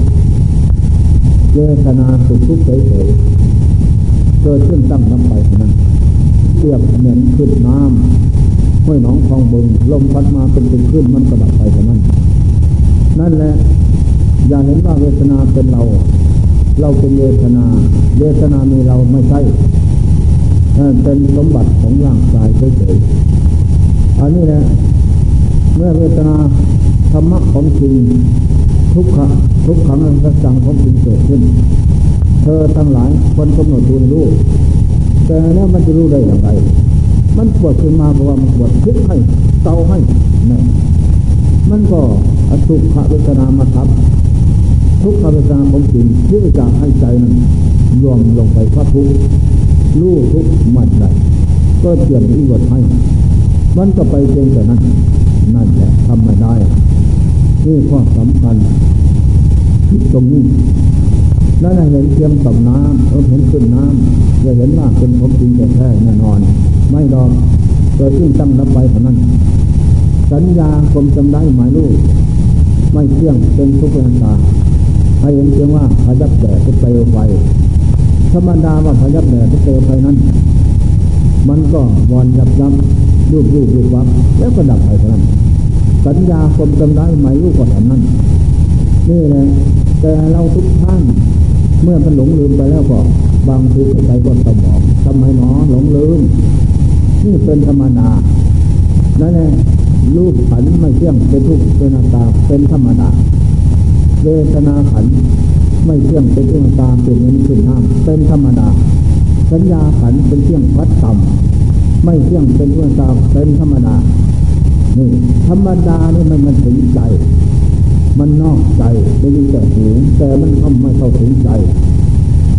เจตนาสุขทุกข์เฉยๆเกิดขึ้นตั้งน้ำไปนั้นเทียบเหมือนขึ้นน้ำห้วยหนองคลองบึงลมพัดมาเป็นเป็นขึ้นมันก็ดับไปเท่านั้น นั่นแหละอย่าเห็นว่าเวทนาเป็นเรา เราเป็นเวทนา เวทนามีเราไม่ใช่ เป็นสมบัติของร่างกายเฉยๆอันนี้แหละเมื่อเวทนาธรรมะของจริงทุกขะทุกขังอันสังของจริงเกิดขึ้น เธอทั้งหลายคนกำหนดดูรู้แต่แล้วมันจะรู้ได้อย่างไร มันปวดขึ้นมาเพราะว่ามันปวดทุกให้เตาให้นี่ยมันก็อสุขเวทนามาทับ ทุกขเวทนาของจริงที่จะให้ใจนั้นรวมลงไปพระทุก รู้ทุกมันใดก็เปลี่ยนอิวดให้ มันก็ไปเพียงแต่นั้น นั่นแหละทำไม่ได้นี่ข้อสำคัญตรงนี้แล้วเห็นเทียมต่ำน้ำเออเห็นขึ้นน้ำจะเห็นว่าเป็นผมจริงแต่แท้แน่นอน ไม่ดอกเกิดขึ้นตั้งรับไปเท่านั้น สัญญาคมจำได้หมายรู้ไม่เที่ยงเป็นทุกข์เป็นตาให้เห็นเพียงว่าพยับแดดเป็นเปลวไฟ ธรรมดาว่าพยับแดดเป็นเปลวไฟนั้น มันก็วอนยับยับรูปรูปรูปวับแล้วก็ดับไปเท่านั้นสัญญาคมจำได้หมายรู้ก็เท่านั้นนี่แหละแต่เราทุกท่านเมื่อมันหลงลืมไปแล้วก็บางทีใจก็สมองทำไมหนอหลงลืมนี่เป็นธรรมดานั่นแหละรูปขันไม่เที่ยงเป็นทุกข์เป็นนาตาเป็นธรรมดาเวทนาขัน ไม่เที่ยงเป็นเทุกข์ตามเป็นเงินเป็นห้ามเป็นธรรมดา สัญญาขันเป็นเที่ยงพัดต่ำไม่เที่ยงเป็นเทุกข์ตามเป็นธรรมดานี่ธรรมดานี่มันมันถึงใจ มันนอกใจได้ยินแต่หูแต่มันทำไม่เข้าถึงใจ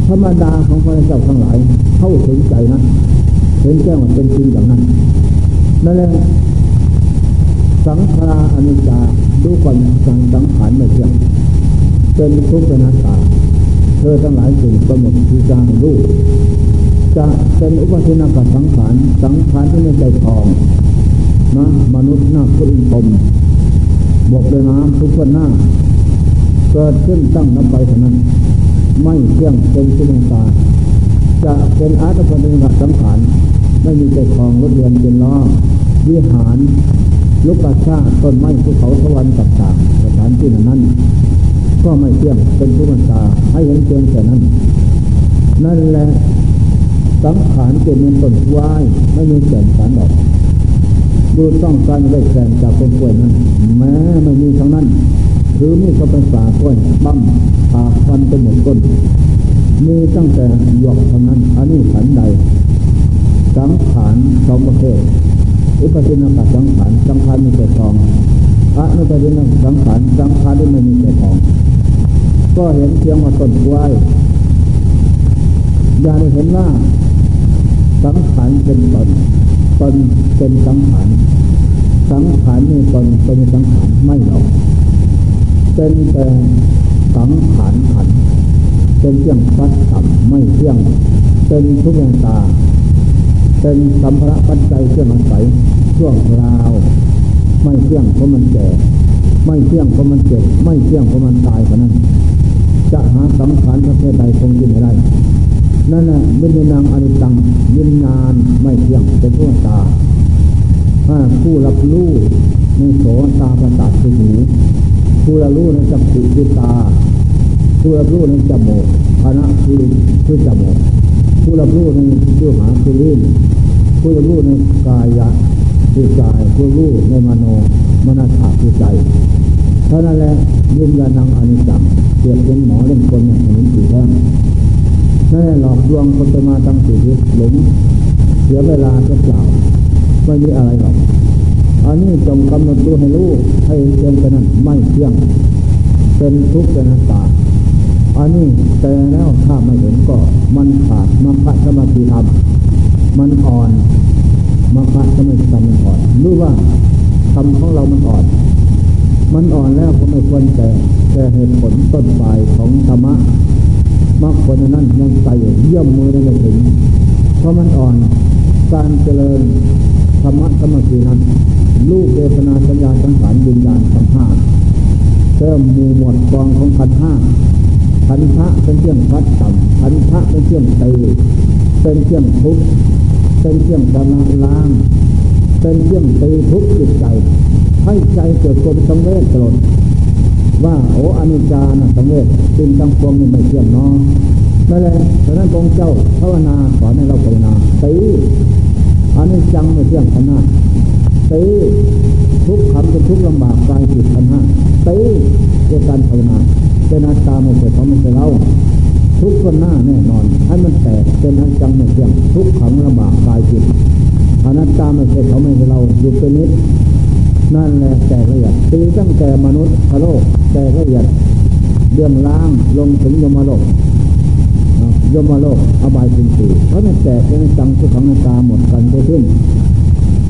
ธรรมดาของพระเจ้าทั้งหลาย เข้าถึงใจนะเห็นแจ้งว่าเป็นจริงอย่างนั้นนั่นแหละสังขารอนิจจาดูก่อนสังสังขารไม่เที่ยง เป็นทุกข์เป็นนาตาเธอทั้งหลายจึงกำหนดพิจารณารู้จะเป็นอุปทานกับสังขารสังขารที่ไม่ใจทองนะมนุษย์หน้าคุณตมบกด้วยน้ำทุกคนหน้า เกิดขึ้นตั้งนับไปเท่านั้น ไม่เที่ยงเป็นสุนตาจะเป็นอาตพนิกสังขารไม่มีใจคลองรถเรือนเป็นล้อวิหาร ลูกปัชาต้นไม้ภูเขาสวรรค์ต่างๆสถานที่นั้น ก็ไม่เที่ยงเป็นทุกตาให้เห็นเพียงแค่นั้น นั่นแหละสังขารเป็นเงินต้นวายไม่มีแก่นสารดอกดูต้องการได้แก่จากคนป่วยนั้น แม้ไม่มีทั้งนั้นถือมีดก็เป็นสาก้อยบั้มผ่าฟันเป็นหมดก้นมีตั้งแต่หยอกทั้งนั้น อันนี้ขันใด สังขารสองประเภทอุปสินาคสังขารสังขารมีแต่ทองพระนุปสินสังขารสังขารที่ไม่มีแต่ทอง ก็เห็นเพียงว่าต้นกล้วยอย่าได้เห็นว่าสังขารเป็นตนตนเป็นสังขารสังขารนี่ตนเป็นสังขารไม่หรอกเป็นแต่สังขารขันเป็นเที่ยงฟัดต่ำไม่เที่ยง เป็นทุกอย่างตา เป็นสัมภาระปัจจัยเครื่องอาศัยช่วงราว ไม่เที่ยงเพราะมันแก่ ไม่เที่ยงเพราะมันเจ็บ ไม่เที่ยงเพราะมันตายเท่าะนั้น จะหาสังขารประเภทใดคงยินไม่ได้ นั่นแหละวิญญาณอนิจังยินญาณไม่เที่ยงเป็นผู้ตาผู้รับรู้ในโสตาประสาทคือหูผู้รับรู้ในจักขุคือตา ผู้รับรู้ในจมูกภาณะคือคือจมูกผู้รับรู้ในชื่อหาคือลิ้นผู้รับรู้ในกายะคือกายผู้รู้ในมโนมนัสขาคือใจเท่านั้นแหละยินญาณังอนิจจัง เปรียบเป็นหมอเล่นคนอย่างนี้สีแท้นั่นแหละหลอกลวงคนไปมาตั้งสีทิศหลงเสียเวลาจะเปล่าไม่มีอะไรหรอกอันนี้จงกำหนดดูให้รู้ให้เพียงแค่นั้นไม่เที่ยง เป็นทุกข์เป็นตาอันนี้แต่แล้วถ้าไม่เห็นก็มันขาดมัพระสมาธิธรรมมันอ่อนมัพระสมาธิธรรมมันอ่อนรู้ว่าธรรมของเรามันอ่อน มันอ่อนแล้วก็ไม่ควรแต่แต่เหตุผลต้นปลายของธรรมะมรรคผลนั้นยังใส่เยี่ยมมือได้ไม่ถึงเพราะมันอ่อนการเจริญธรรมะสมาธินั้นลูกเวทนาสัญญาสังขารวิญญาณทั้งห้าเติมมูหมวดกองของขันห้าขันธะเป็นเครื่องวัดต่ำขันธะเป็นเครื่องตีเป็นเครื่องทุกเป็นเครื่องดำนาล้างเป็นเครื่องตีทุกจิตใจ ให้ใจเกิดความสังเวชตลอดว่าโอ้อนิจจานะสังเวชสิ่งตั้งปวงนี่ไม่เที่ยงเนาะนั่นแหละฉะนั้นองค์เจ้าภาวนาขอนให้เราภาวนาตีอันนี้จังไม่เที่ยงขนาดตีทุกคำเป็นทุกลำบากกายจิตขันห้าตีด้วยการภาวนาเป็นอาตาไม่ใช่เขาไม่ใช่เราทุกคนหน้าแน่นอนให้มันแตกเป็นอันจังไม่เที่ยงทุกขังลำบากกายจิตอนัตตาไม่ใช่เขาไม่ใช่เราอยู่เป็นนิด นั่นแหละแต่ละเอียดตีตั้งแต่มนุษย์พระโลกแต่ละเอียดเรื่องล้างลงถึงยมโลกยมโลกอบายสิงสีเพราะมันแตกเป็นจังทุกขังตาหมดกันไปขึ้น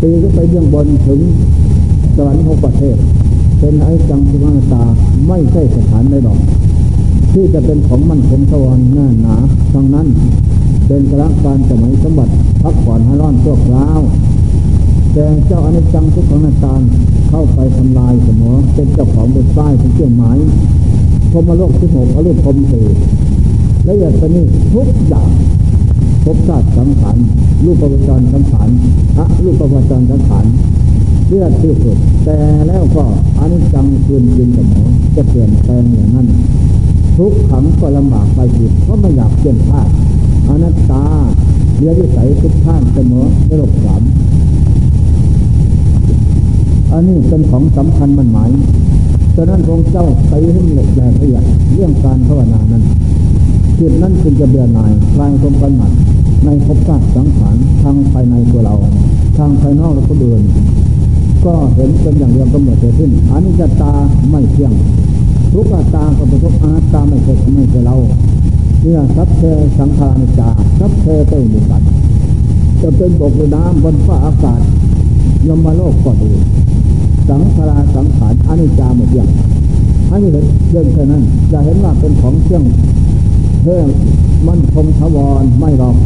ตีก็ไปเบื้องบนถึงสวรรค์หกประเทศ เป็นไอ้จังทุกขังตาไม่ใช่สถานใดดอก ที่จะเป็นของมันคงสวรรค์แน่หนาทั้งนั้นเป็นกระการสมัยสมบัติพักผ่อนให้ร้อนชั่วคราว แต่เจ้าอนิจจังทุกขังนาตาเข้าไปทำลายสมอเป็นเจ้าของเป็นป้ายเป็นเครื่องหมายพรมโลกที่หกอรูปพรมสี่ละเอียดไปนี่ทุกอย่างพบชาติสังขารรูปประวัติสังขารอะรูปประวัติสังขารเลือดที่สุด แต่แล้วก็อนิจจังคืนยินสมอจะเปลี่ยนแปลงอย่างนั้น ทุกขังก็ลำบากไปจิตเพราะไม่อยากเปลี่ยนพลาดอนัตตาเรียวิสัยทุกท่านเสมอในโลกสาม อันนี้เป็นของสำคัญมันหมาย ฉะนั้นองค์เจ้าไปให้ละเอียดละเอียดเรื่องการภาวนานั้นจิตนั้นจึงจะเบื่อหน่ายคลายความกำหนัดในภพชาติสังขารทางภายในตัวเรา ทางภายนอกเราก็เดินก็เห็นเป็นอย่างเดียวกำหนดเกิดขึ้นอันนี้จะตาไม่เที่ยง ทุกตาก็เป็นทุกอาตาไม่ใช่ไม่ใช่เราเนี่ยสัพเพสังขาริจาสัพเพเตมุสัตจะเป็นบกหรือน้ำบนฟ้าอากาศยมมาโลกก็ดี สังขารสังขารอนิจจาหมดอย่างอันนี้เรื่องแค่นั้นจะเห็นว่าเป็นของเชื่องเพื่อมันคงทวรไม่หรอก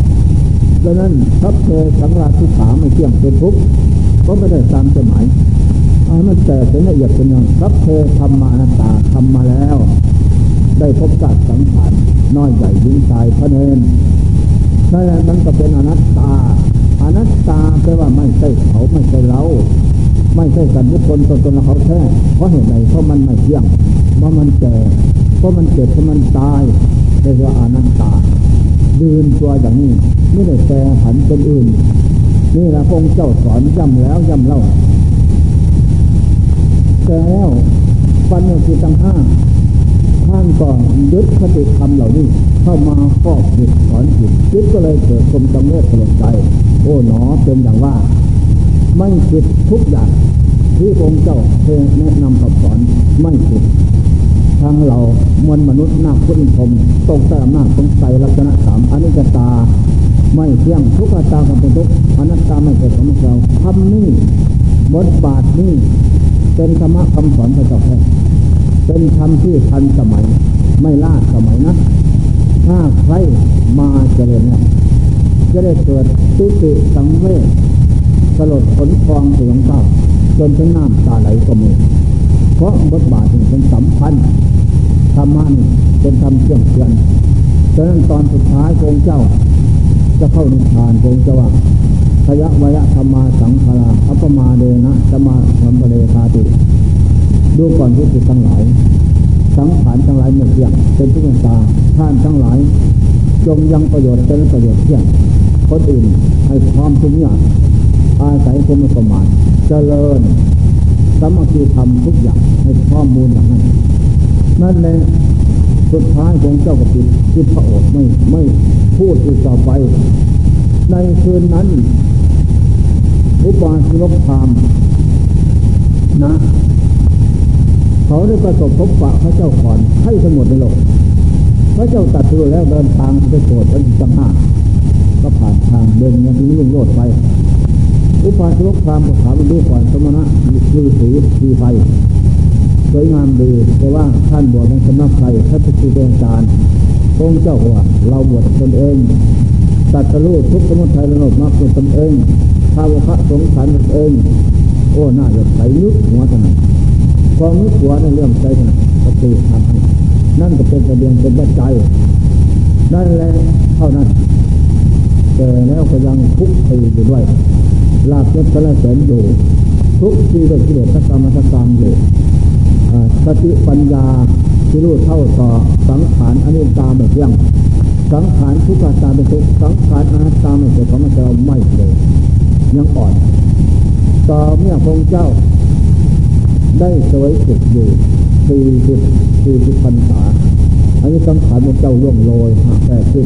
ดังนั้นทัพเพสังราทุขาไม่เที่ยงเป็นทุกข์ก็ไม่ได้ตามใจหมายอันมันแต่เป็นละเอียดเป็นอย่างทัพเพธรรมานาตาทำมาแล้ว ได้พบกัดสังขารน้อยใหญ่ยิ่งตายพระเนนนั่นแหละมันก็เป็นอนัตตาอนัตตาแปลว่าไม่ใช่เขาไม่ใช่เรา ไม่ใช่สัตว์บุคคลตนตนเขาแท้เพราะเหตุใดเพราะมันไม่เที่ยงเพราะมันแก่เพราะมันเจ็บเพราะมันตายเรียกว่าอนัตตายืนตัวอย่างนี้ไม่ได้แปรผันเป็นอื่น นี่แหละพงเจ้าสอนย้ำแล้วย้ำเล่าแต่แล้วปัญญาคือตั้งห้าท่านก่อนยึดคติธรรมเหล่านี้เข้ามาครอบจิตสอนจิตจิตก็เลยเกิดความจำเริญสลดใจ โอ้หนอเป็นอย่างว่า ไม่ผิดทุกอย่าง ที่องค์เจ้าเคยแนะนำคำสอนไม่ผิดทางเรามวลมนุษย์นาคุนพรมตกแต่อำนาจสงสัยลักษณะสามอนิจจตา ไม่เที่ยงทุกขตาเป็นทุกอนัตตาไม่เป็นของเราทำนี่บทบาทนี่เป็นธรรมะคำสอนพระเจ้าแท้เป็นธรรมที่ทันสมัย ไม่ล่าสมัยนะถ้าใครมาเจริญเนี่ยจะได้เกิดตุติสังเวชสลดผลฟองเสียงเศร้า จนถึงน้ำตาไหลก็มีเพราะบทบาทเป็นสำคัญธรรมะนี่เป็นธรรมเชื่อมเชื่อนฉะนั้นตอนสุดท้ายองค์เจ้า จะเข้านิพพานองค์เจ้าว่าพยะวยะธรรมาสังขาราอัปมาเดนะสมาสัมเบเลคาติดูก่อนที่สุดทั้งหลาย สังขารทั้งหลายหมดเที่ยงเป็นทุกข์ตาท่านทั้งหลาย จงยังประโยชน์เป็นประโยชน์เที่ยงคนอื่นให้พร้อมทุกอย่างอาศัยความสมาธิ เจริญสมัคคีทำทุกอย่างให้ข้อมูลนั้นนั่นแหละสุดท้ายของเจ้ากระปิดที่พระโอษฐ์ไม่ไม่พูดอีกต่อไป ในคืนนั้น อุบาสกพามนะ เขาได้ประสบพบปะพระเจ้าก่อนให้สงบในโลก พระเจ้าตัดตัวแล้วเดินทางไปโปรดพระจังหาก็ผ่านทางเดินยังนี้ลุ่งโลดไป อุปาสกพามถามดูก่อนสมณะคือสีสีไฟสวยงามดีแต่ว่าท่านบวชในสำนักใครท่านคือเป็นอาจารย์องเจ้าว่าเราบวชตนเองตัดสรู้ทุกสมุทัยระนบมรรคตนเองภาวพระสงสารตนเอง โอ้หน่าจะใส่ยุกหัวถนัดความนึกหัวในเรื่องใจถนัดปฏิทำนั่นก็เป็นกระเบียงเป็นปัจจัยนั่นแหละเท่านั้นแต่แล้วก็ยังทุกข์อยู่ด้วย ลาบยศสละเสริญอยู่ ทุกทีด้วยกิเลสกรรมตกรรมอยู่สติปัญญาที่รู้เท่าต่อสังขารอนิจจาไม่เที่ยงสังขารทุกขตาเป็นทุกสังขารอนัตตาไม่เป็นของมันจะไม่เลยยังอ่อน ต่อเมื่อพระเจ้า ได้สวยสุขอยู่สี่สิบสี่สิบพรรษาอันนี้สังขารพระเจ้าล่วงโรยหักแต่สิ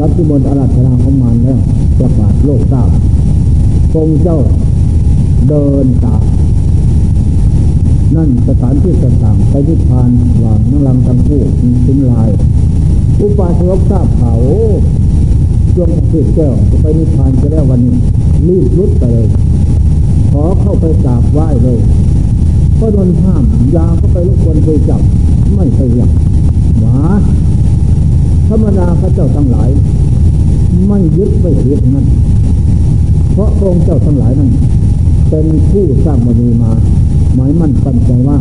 รับที่บนอารัธนาของมันแล้วประกาศโลกทราบ พระเจ้าเดินตามนั่นสถานที่ต่างๆไปที่พานวางนั่งลังทั้งคู่สิ้นลาย อุปาสกทราบข่าวช่วงสิบแก้วจะไปนิพพานจะได้วันนี้รีบรุดไปเลย ขอเข้าไปกราบไหว้เลยก็โดนห้ามยาเข้าไปรบกวนไปจับไม่ไปอยากหมาธรรมดาพระเจ้าทั้งหลาย ไม่ยึดไม่ถือนั้น เพราะองค์เจ้าทั้งหลายนั้น เป็นผู้สร้างมณีมา หมายมั่นปันใจว่า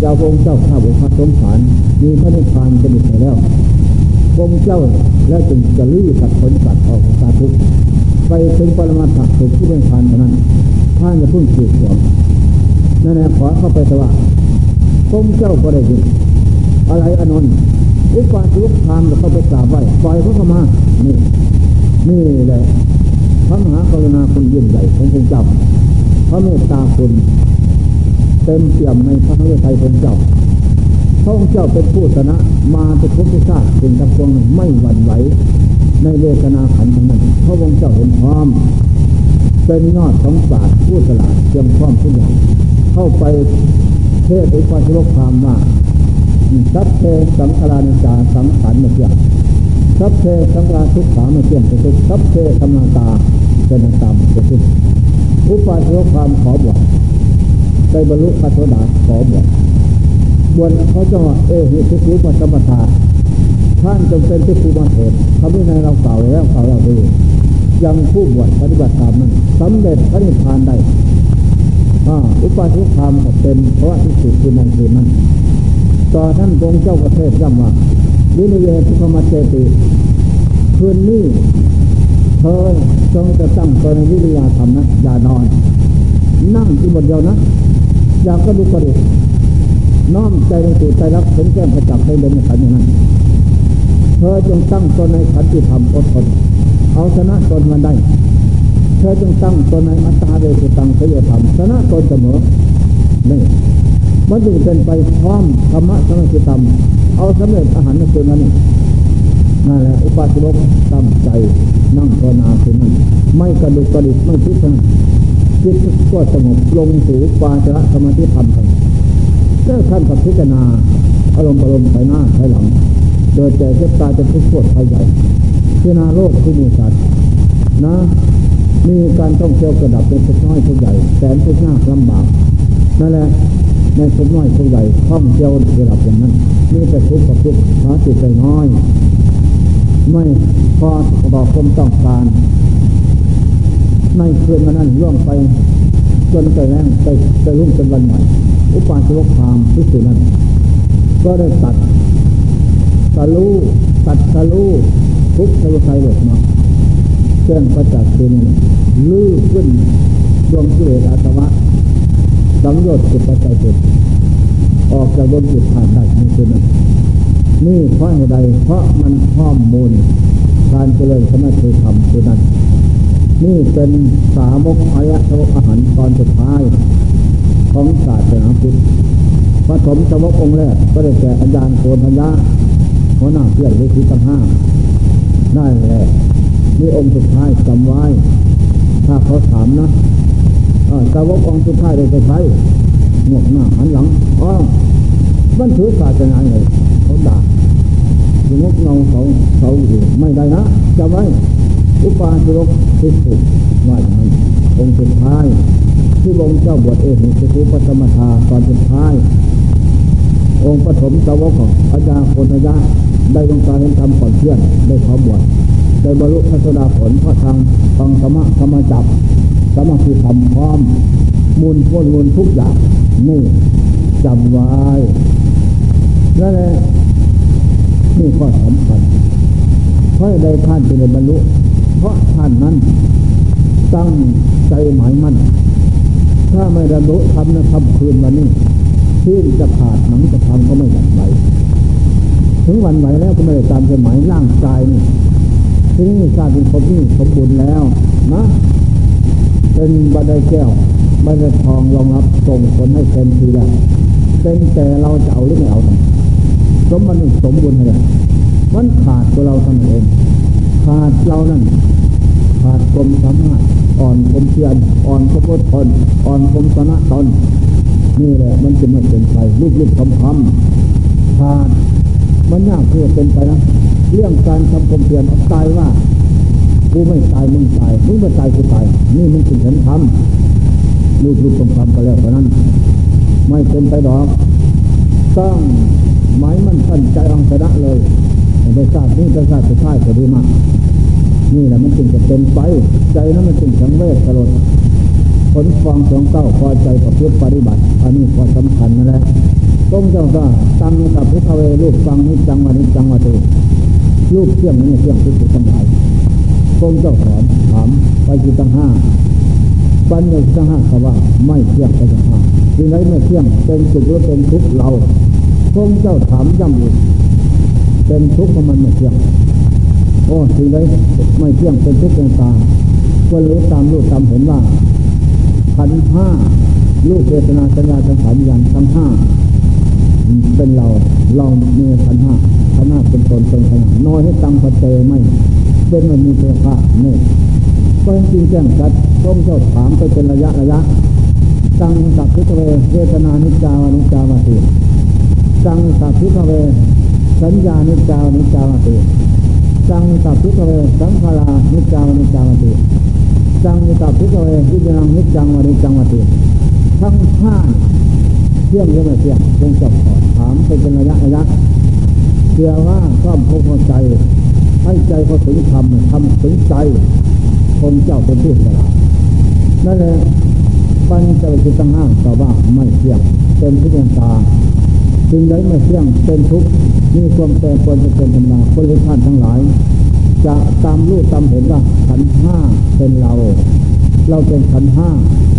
เจ้าองค์เจ้าข้าบุพสมผานมีพระนิพพานเป็นไปแล้วองค์เจ้าแล้วจึงจะลื้อตัดผลตัดออกสาทุไปถึงปรมาถักสุขที่เป็นพานเท่านั้นท่านจะพึ่งสืบสวนนั่นแหละขอเข้าไปสว่าองค์เจ้าก็ได้ยินอะไรอนนท์อุปาทุกพามจะเข้าไปกราบไหว้ปล่อยเขาเข้ามา นี่ นี่แหละ ระมหากรุณาคุณยิ่งใหญ่ขององค์เจ้าพระเมตตาคุณ เต็มเปี่ยมในพระนเรศไทยของเจ้าพระองค์เจ้าเป็นผู้ชนะมาเป็นภุชาติเป็นตะพวงไม่หวั่นไหวในเลขนาขันทั้งนั้นพระองค์เจ้าเห็นพร้อม เป็นยอดของศาสตร์ผู้ฉลาดเตรียมพร้อมทุกอย่างเข้าไปเทศอุปาทิโลกความว่าสัพเพสังขารานิจาสังขารไม่เที่ย สัพเพสังขาทุกขาไม่เที่ยงเป็นทุกสัพเพธรรมตาเป็นตามเป็นทุกอุปาทิโลกความขอบวชได้บรรลุพระโสดาขอบวชบวชเขาจะว่าเอหิทุกุปัสมทาท่านจงเป็นที่ครูมาเถิดทำให้ในเราเก่าแล้วเก่าเราดียังผู้บวชปฏิบัติตามนั้นสำเร็จพระนิพพานได้อุปาทุธรรมเป็นเพราะที่สุดคือนั่นคือนั่นต่อท่านองค์เจ้าประเทศย่ำว่า วินิเวทุกมเจติคืนนี้เธอจงจะตั้งตัวในวิริยาธรรมนะอย่านอน นั่งที่บนเดียวนะอยากก็ดูกระดิน้อมใจลงสู่ใจรักเห็นแก้มประจับให้เดินในขันอย่างนั้น เธอจงตั้งตนในขันติธรรมอดทนเอาชนะตนมันได้ เธอจงตั้งตนในอัตตาเวสตังเสยธรรมชนะตนเสมอนี่มันจึงเป็นไปพร้อมธรรมะสมัยธรรม เอาสำเร็จอาหารในคืนนั้นนั่นแหละอุปาสิโลกตั้งใจนั่งภาวนาคืนนั้นไม่กระดุกกระดิกไม่คิดนะจิตก็สงบลงสู่ปาจระสมาธิธรรมกันแล้วท่านกับพิจารณาอารมณ์อารมณ์ไปหน้าไปหลัง โดยใจเจ็บตาจะทุกข์ปวดภัยใหญ่พิจารณาโลกคือมูสัตว์นะมีการต้องเที่ยวกระดับเป็นทุกน้อยทุกใหญ่แสนทุกยากลำบากนั่นแหละ ในทุกน้อยทุกใหญ่ท่องเที่ยวระดับอย่างนั้นมีแต่ทุกข์กับทุกข์หาจิตใจน้อย ไม่พอต่อความต้องการในคืนวันนั้นล่วงไปจนไปแรงไปไปรุ่งเป็นวันใหม่ อุปาสวกพามที่สุนั้น ก็ได้ตัดสลูตัดสลูทุกสวไคหลดมาแจ้งประจักษ์เป็นลื้อขึ้นดวงกิเลสอาตวะ สังโยชน์สุดปัจจัยสุดออกจากดวงจิตผ่านได้ในคืนนั้นนี่เพราะเหตุใดเพราะมันข้อมูลการเจริญสมาธิธรรมคือนั้นนี่เป็นสามกอายะสวกอาหารตอนสุดท้ายของศาสนาพุทธพระสมสวกองค์แรกก็ได้แก่อาจารย์โกนธัญญาหัวหน้าเพื่อนวิธีตั้งห้าได้แหละนี่องค์สุดท้ายจำไว้ ถ้าเขาถามนะ สาวกองสุดท้ายได้ใครงกหน้าหันหลังอ๋อมันถือศาสนาเลยเขาด่าสงบเงาเขาเขาอยู่ไม่ได้นะจำไว้อุปาสกทิฏฐิว่าอย่างนั้นองค์สุดท้ายที่องค์เจ้าบวชเองคือภูปสมทาตอนสุดท้าย องค์ปฐมสาวกของอาจารย์โคนยะได้ลงการเห็นธรรมก่อนเที่ยงได้ขอบวชได้บรรลุพระสดาผลพระทางฟังธรรมะธรรมจับ สมาธิธรรมพร้อมมูลพ้นมูลทุกอย่างนี่จำไว้นั่นแหละนี่ข้อสำคัญเพราะใดท่านจะได้บรรลุ เพราะท่านนั้น ตั้งใจหมายมั่น ถ้าไม่บรรลุทำนะทำคืนวันนี้ที่จะขาดหนังจะทำก็ไม่หวั่นไหวถึงวันไหวแล้วก็ไม่ได้ตามใจหมายร่างกายนี่ที่นี่ชาติเป็นคนที่สมบูรณ์แล้วนะ เป็นบันไดแก้วบันไดทองรองรับส่งผลให้เต็มทีแล้วเป็นแต่เราจะเอาหรือไม่เอาสมบัติสมบูรณ์เลยมันขาดตัวเราทำเอง ขาดเรานั่นขาดกลมสามารถอ่อนกลมเพียนอ่อนกลมอดทนอ่อนกลมสนะตนนี่แหละมันจะไม่เป็นไปรูปรูปคำคำขาดมันยากเพื่อเป็นไปนะเรื่องการทำความเพียรตายว่า กูไม่ตายมึงตายมึงไม่ตายกูตายนี่มันถึงเห็นทำรูปรูปคำคำก็แล้วเพราะนั้น ไม่เป็นไปดอกต้องหมายมันตั้นใจอังชนะเลยไปทราบนี่ไปทราบไปท่ายก็ดีมากนี่แหละมันจึงจะเป็นไป ใจนั้นมันจึงสังเวชสลดผลฟังสองเก้าพอใจประพฤติปฏิบัติ อันนี้ความสำคัญนั่นแหละต้องเจ้าก็ตั้งกับพุทธเวรูปฟังนิจังวันนิจังวันตุรูปเที่ยงนี่เที่ยงทุกข์ทั้งหลาย ตรงเจ้าสอนถามไปจิตตั้งห้าปัญญาตั้งห้าคำว่าไม่เที่ยงไปตั้งห้าสิ่งไหนไม่เที่ยงเป็นสุขหรือเป็นทุกข์เราทรงเจ้าถามย้ำอีกเป็นทุกข์มันไม่เที่ยงโอ้สิ่งใดไม่เที่ยงเป็นทุกข์เป็นตาควรรู้ตามรู้ตามเห็นว่าขันห้าลูกเวทนาสัญญาสังขารยันทั้งห้าเป็นเราเราเมีขันห้าขันห้าเป็นตนเป็นขนาดน้อยให้ตังพัเจไม่ เป็นมันมีเพื่อภาพนี่ก็จริงแจ้งชัดต้องเจ้าถามไปเป็นระยะระยะตังสักพิทเวเวทนานิจาวานิจาวาติตังสักพิทเวสัญญานิจาวานิจาวาติตังสักพิทเวสังขารานิจาวานิจาวาติจังนิตาพิกเววิญญาณนิจังวันนิจังวัติทั้งห้าเที่ยงหรือไม่เที่ยงคงจะขอถามไปเป็นระยะระยะเชื่อว่าชอบพบใจ ให้ใจเขาถึงทำทำถึงใจคงเจ้าเป็นผู้ฉลาดนั่นแหละปัญจวัคคีย์ตั้งห้าต่อว่าไม่เที่ยงเป็นทุกอย่างตาสิ่งใดไม่เที่ยงเป็นทุกมีความแปรปรวนเป็นธรรมดาคนทุกท่านทั้งหลาย จะตามรู้ตามเห็นว่าขันห้าเป็นเรา เราเป็นขันห้า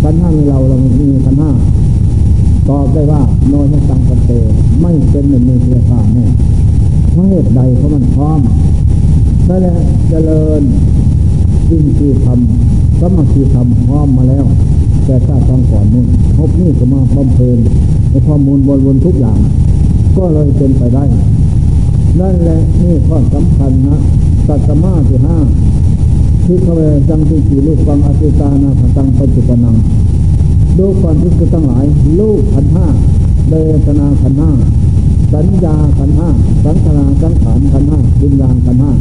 ขันห้าในเราเรามีขันห้าตอบได้ว่าโนยตังกันเตไม่เป็นหนึ่งในเพื่อข้าแน่เพราะเหตุใดเพราะมันพร้อม นั่นแหละเจริญยิ่งคือทำสมาธิทำพร้อมมาแล้ว แต่ถ้าตั้งก่อนนู้นพบนี่ก็มาบำเพ็ญในข้อมูลวนวนทุกอย่าง ก็เลยเป็นไปได้ นั่นแหละนี่ข้อสำคัญนะสัตมาที่ห้าทิเวจังที่สี่ลูกฟังอติตานาตังปัจจุบันังดูความที่คือตั้งหลาย ลูกขันห้า เบทนาขันห้าสัญญาขันห้าสังขารสังขารขันห้าวิญญาณขันห้า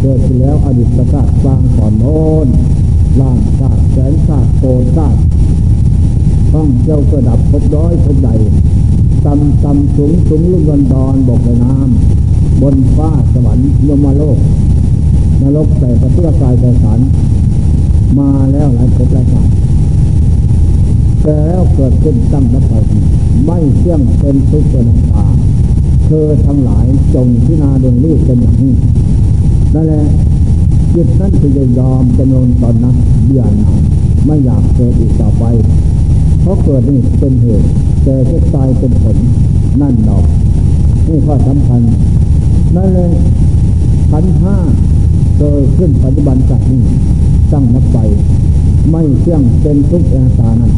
เกิดขึ้นแล้วอดีตชาติบางก่อนโน้นล้านชาติแสนชาติโกนชาติต้องเจ้ากระดับพบร้อยพบใดตำตำสูงสูงลุ่มดอนดอนบอกในน้ำบนฟ้าสวรรค์ยมโลกนรกแต่ประเทศกายแต่สารมาแล้วหลายภพหลายชาติ แต่แล้วเกิดขึ้นตั้งรับไปไม่เที่ยงเป็นทุกข์เป็นตาเธอทั้งหลายจงพิจารณาดวงลูกเป็นอย่างนี้นั่นแหละจิตนั้นจะยอมจำนนตอนนั้นเบี่ยหนาไม่อยากเกิดอีกต่อไป เพราะเกิดนี่เป็นเหตุแต่จะตายเป็นผลนั่นดอกนี่ข้อสำคัญนั่นเลยขันห้าเกิดขึ้นปัจจุบันจากนี้ตั้งนับไป ไม่เที่ยงเป็นทุกข์อาตานั้น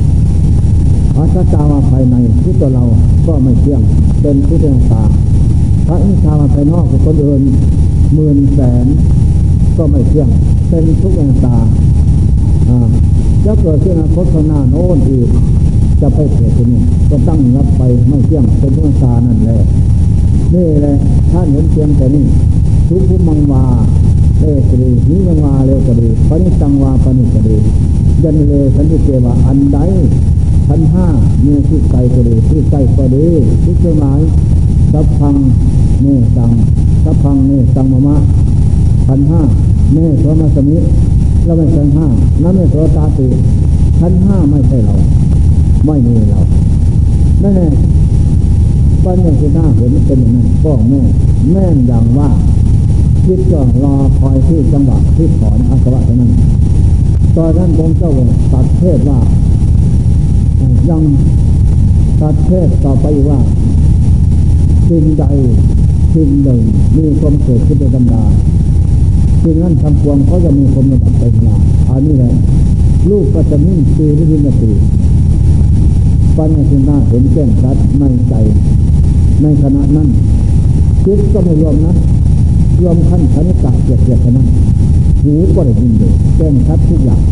อาตตามาภายในที่ตัวเราก็ไม่เที่ยง เป็นทุกข์อาตาพระอินทรามาภายนอกกับคนอื่นหมื่นแสน ก็ไม่เที่ยง เป็นทุกข์อาตาจะเกิดขึ้นอนาคตข้างหน้าโน้นอีกจะไปเกิดที่นี่ก็ตั้งรับไปไม่เที่ยงเป็นทุกข์อาตานั่นแหละนี่แหละท่านเห็นเพียงแต่นี้ทุกข์มังวาเลกดีนิยังวาเลกดีปณิตังวาปณิกดียันเลสันติเกวะอันใด ชั้นห้ามีที่ไกลก็ดีที่ใกล้ก็ดีที่เชื่อหมายสัพพังเนสังสัพพังเนสังมะมะพันห้าเนโสมาสมิแล้วไม่ชั้นห้านั่นไม่โสตาติชั้นห้าไม่ใช่เรา ไม่มีเรานั่นแหละปัญญาที่น่าเห็นเป็นอย่างนั้นก็แม่แม่นอย่างว่าคิดก็รอคอยที่จังหวะที่ถอนอาสวะเท่านั้นตอนนั้นผมเจ้าตัดเทศว่า ยังตัดเทศต่อไปว่าสิ่งใดสิ่งหนึ่งมีความเกิดขึ้นในธรรมดาสิ่งนั้นทำควงเขาจะมีความระดับไปมาอันนี้แหละลูกก็จะนิ่งตีที่วินาทีปัญญาที่น่าเห็นแจ้งชัดในใจ ในขณะนั้นคิดก็ไม่ยอมนะรวมขั้นคณิกะเกียรตินั้นหูก็ได้ยินอยู่แจ้งชัดทุกอย่าง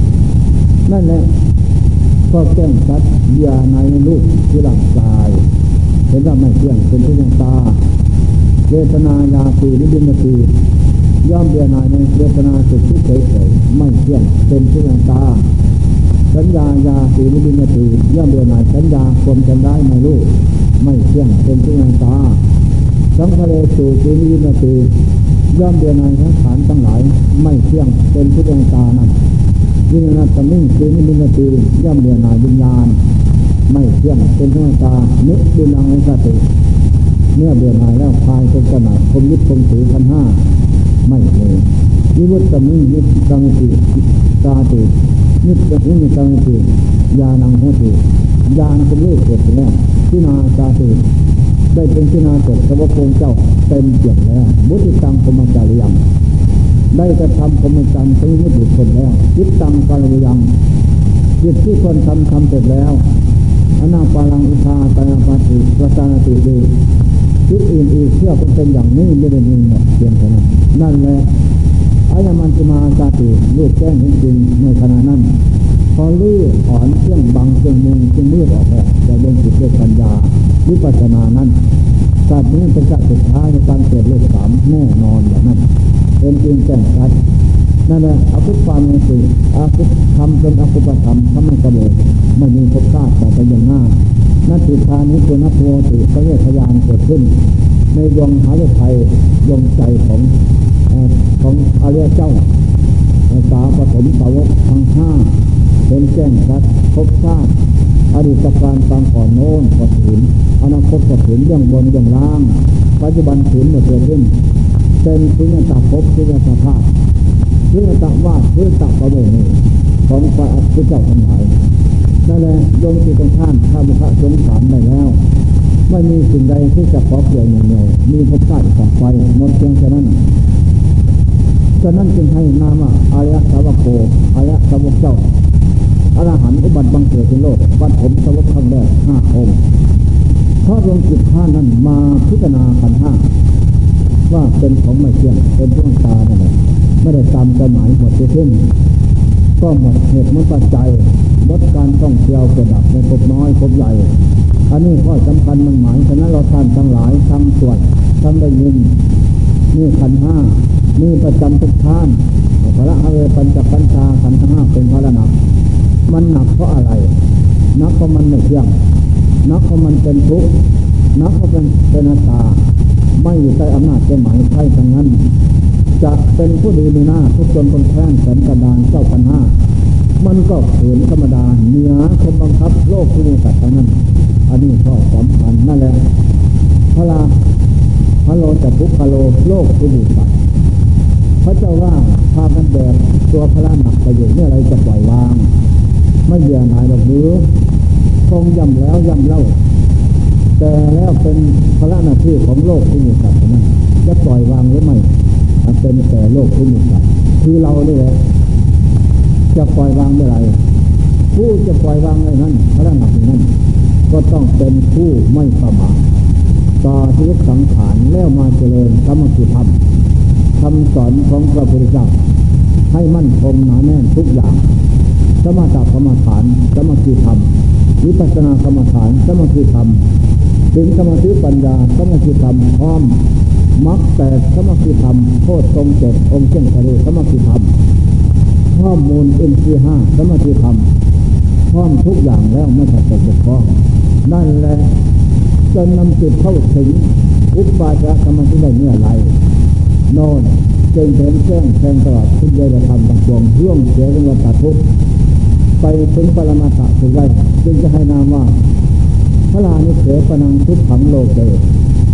นั่นแหละ ก็แจ้งชัดยาในลูกที่ร่างกาย เห็นว่าไม่เที่ยงเป็นทุกอย่างตาเวทนายาปีนิบินตีย่อมเบียนายในเวทนาสุดทุกเฉยๆไม่เที่ยงเป็นทุกอย่างตาสัญญายาปีนิบินตีย่อมเบียนายสัญญาความจำได้ในลูกไม่เที่ยงเป็นทุกอย่างตาสังฆเลสูปีนิบินตีย่อมเดียนายทั้งฐานทั้งหลายไม่เที่ยงเป็นผู้ดวงตานั้น วิญญาณตมิ่งคือนิมินตีย่อมเดียนายวิญญาณ ไม่เที่ยงเป็นผู้ดวงตานิบินังสติเมื่อเดียนายแล้วพายเป็นขนาดคมยึดคมถือพันห้าไม่เลยนิวุตตมิ่งยึดกังติตาตินิจนิมิกังติยานังโหติยานเป็นเลขเกิดแล้วที่นาตาติได้เป็นที่นาตกสวพงเจ้าเต็มเกียรติแล้วมุติตังพมจาริยัง ได้กระทำพมจันทร์ทั้งมุติคนแล้วจิตตังกาลยังจิตที่คนทำทำเสร็จแล้วอนาปาลังอุทาตาปาติประสานติดีจิตอื่นอีกเชื่อคนเป็นอย่างนี้ไม่ได้มีเพียงเท่านั้นนั่นแหละอายมันติมาจาติลูกแจ้งเห็นจริงในขณะนั้น พอลื้อถอนเครื่องบังเครื่องมุงเครื่องมืดออกแล้วจะลงจิตด้วยปัญญาวิปัสสนานั้นชาตินี้เป็นชาติสุดท้ายในการเกิดเลขสามแน่นอนอย่างนั้น เป็นจริงแจ้งชัดนั่นแหละอภุความในสิ่อาภุทำเป็นอภุปธรรมทำไม่กระโดดไม่มีภพชาติต่อไปอย่างหน้านัตถิทานี้คือนัตโวติเขาเรียกพยานเกิดขึ้น ในดวงหาไทยดวงใจของของอาเริยเจ้าสาวปฐมสาวกทั้งห้าเป็นแจ้งชัดภพชาติอดีตการตามก่อนโน้นก่อนถึงอนาคตก่อนถึงเรื่องบนเรื่องล่าง ปัจจุบันถึงหมดเกิดขึ้น เป็นพุญญตาภพพุญญตาภาพพุญญตาวาดพุญญตาประเวณีของพระพุทธเจ้าทั้งหลายนั่นแหละยงจิตของท่านข้ามุขสงสารได้แล้วไม่มีสิ่งใดที่จะขอเปลี่ยนหนึ่งเดียวมีภพชาติต่อไปหมดเพียงแค่นั้นฉะนั้นจึงให้นามว่าอายะสาวโกอายะสาวกเจ้าอรหันต์อุบัติบังเกิดในโลกวัดผมสวกครั้งแรกห้าองค์เพราะดวงจิตท่านั้นมาพิจารณาขันห้า ว่าเป็นของไม่เที่ยงเป็นดวงตานั่นแหละไม่ได้ตามใจหมายหมดที่สิ้นก็หมดเหตุมันปัจจัยลดการท่องเที่ยวกิดดับในภพน้อยภพใหญ่ อันนี้ข้อสำคัญมันหมายฉะนั้นเราท่านทั้งหลายทั้งสวดทั้งได้ยินนี่ขันห้านี่ประจำทุกท่านพระอเวปัญจปัญชาขันห้าเป็นพระหนัก มันหนักเพราะอะไร นักเพราะมันไม่เที่ยง นักเพราะมันเป็นทุกข์ นักเพราะเป็นเป็นตา ไม่อยู่ใต้อำนาจใจหมายใช่ทั้งนั้น จะเป็นผู้ดีในหน้าทุกจนคนแค้นแสนกระดานเจ้าพันห้ามันก็ฝืนธรรมดาเหนือคมบังคับโลกที่มีสัตว์นั้น อันนี้ข้อสำคัญนั่นแหละพระลาพระโลจะพุกพระโลโลกที่มีสัตว์พระเจ้าว่าพากันแบกตัวพระหนักไปอยู่เมื่อไรจะปล่อยวาง ไม่เยื่อหายหรอกหรือทรงย่ำแล้วย่ำเล่า แต่แล้วเป็นพระหน้าที่ของโลกที่มีสัตว์นั้นจะปล่อยวางหรือไม่เป็นแต่โลกที่มีสัตว์คือเรานี่แหละจะปล่อยวางเมื่อไรผู้จะปล่อยวางอะไรนั้นพระหนักนั้น ก็ต้องเป็นผู้ไม่ประมาทต่อชีวิตสังขารแล้วมาเจริญสมคิธรรมคำสอนของพระพุทธเจ้าให้มั่นคงหนาแน่นทุกอย่าง สมถะกรรมฐานสมคิธรรมวิปัสสนากรรมฐานสมคิธรรม ถึงสมาธิปัญญาสมคิธรรมพร้อมมรรคแปดสมคิธรรมโคตรทรงเจ็ดองค์เจ้าทะเลสมคิธรรมข้อมูลเอ็นซีห้าสมคิธรรมพร้อมทุกอย่างแล้วไม่ขัดตกบกพร่องนั่นแหละจนนำจิตเข้าถึงอุปาจารกรรมที่ได้เมื่อไรโน่นจึงเห็นแจ้งแทงตลอดทุกเยธรรมต่างปวงร่วงเสียเป็นวันตัดทุกไปถึงปรมาตะถึงได้จึงจะให้นามว่า พระลานิเสปนังทุกขังโลเก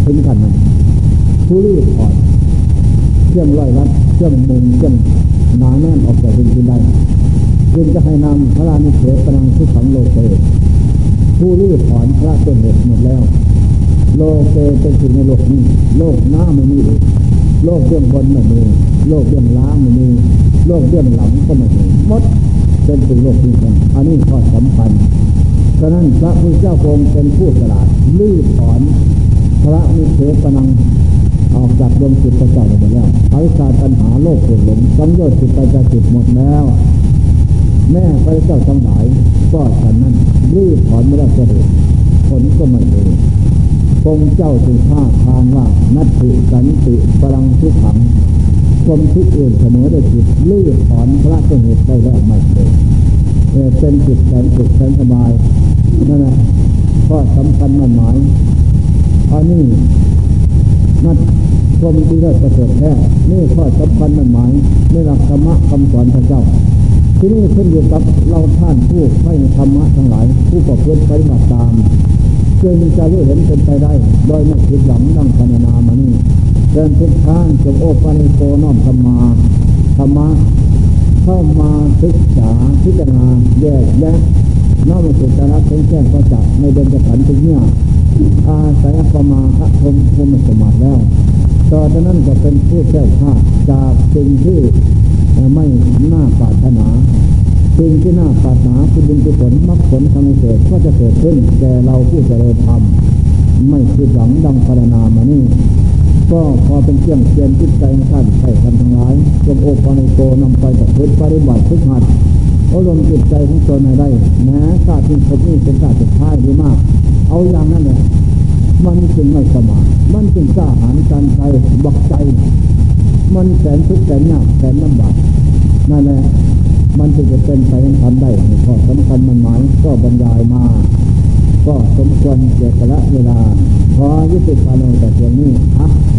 ถึงขันนั้นผู้รีบอ่อนเครื่องร้อยรัดเครื่องมุงเครื่องหนาแน่นออกจากดินได้จึงจะให้นำพระลานิเสปนังทุกขังโลเกผู้รีบถอนพระต้นเหตุหมดแล้ว โลเกเป็นสิ่งในโลกนี้ โลกหน้าไม่มีโลกเบื้องบนไม่มีโลกเบื้องล่างไม่มีโลกเบื้องหลังก็ไม่มีหมดเป็นสิ่งโลกนี้อันนี้ข้อสำคัญ ฉะนั้นพระพุทธเจ้าคงเป็นผู้ฉลาดลื้อถอนพระนิเทศนังออกจากดวงจิตประจักษ์หมดแล้วอวิชาตัญหาโลกโกรธหลงสังโยชน์จิตประจักจิตหมดแล้ว แม่พระเจ้าทั้งหลายก็ฉันนั้นรีบถอนไม่ได้เสด็จผลก็ไม่เลยคงเจ้าจึงท่าทานว่านัตติสันติพลังทุกขังคมทุกอื่นเสมอได้จิตรีบถอนพระต้นเหตุได้แล้วไม่เลยเป็นจิตแสนสุขแสนสบาย นั่นแหละข้อสำคัญมันหมายอันนี้นัดความดีเลิศประเสริฐแท้นี่ข้อสำคัญมันหมายในหลักธรรมะคำสอนพระเจ้า ที่นี่ขึ้นอยู่กับเราท่านผู้ให้ธรรมะทั้งหลาย ผู้ประพฤติปฏิบัติตามจึงจะรู้เห็นเป็นไปได้ โดยไม่คิดหลังดังพรรณนามานี่เดินทุกทางจงโอปันิโกน้อมธรรมาธรรมะเข้ามาศึกษาพิจารณาแยกแยะ น้อมสุจาระเป็นแจ้งก็จักในเดินจะขันถึงเนี่ยอาศัยประมาพระพรมพรมสมบัติแล้วต่อจากนั้นก็เป็นผู้แก้ข้าจากสิ่งที่ไม่น่าปรารถนาสิ่งที่น่าปรารถนาคือบุญกุศลมรรคผลธรรมเสดก็จะเกิดขึ้นแก่เราผู้เจริญธรรมไม่คิดหวังดังพารนามานี่ก็พอเป็นเครื่องเตือนจิตใจท่านใช้ทำทั้งหลายจงโอปานิโกนำไปกับพฤติปฏิบัติทุกหัด อบรมจิตใจของตนให้ได้แม้ชาติที่ผมนี่เป็นชาติสุดท้ายดีมาก เอาอย่างนั้นเนี่ยมันจึงไม่สมามันจึงกล้าหาญการใจบักใจ มันแสนทุกข์แสนยากแสนลำบากนั่นแหละมันจึงจะเป็นไปทำได้ข้อสำคัญมันหมายก็บรรยายมา ก็สมควรเกี่ยวกับเวลา ขอยุติการลงแต่เพียงนี้อะ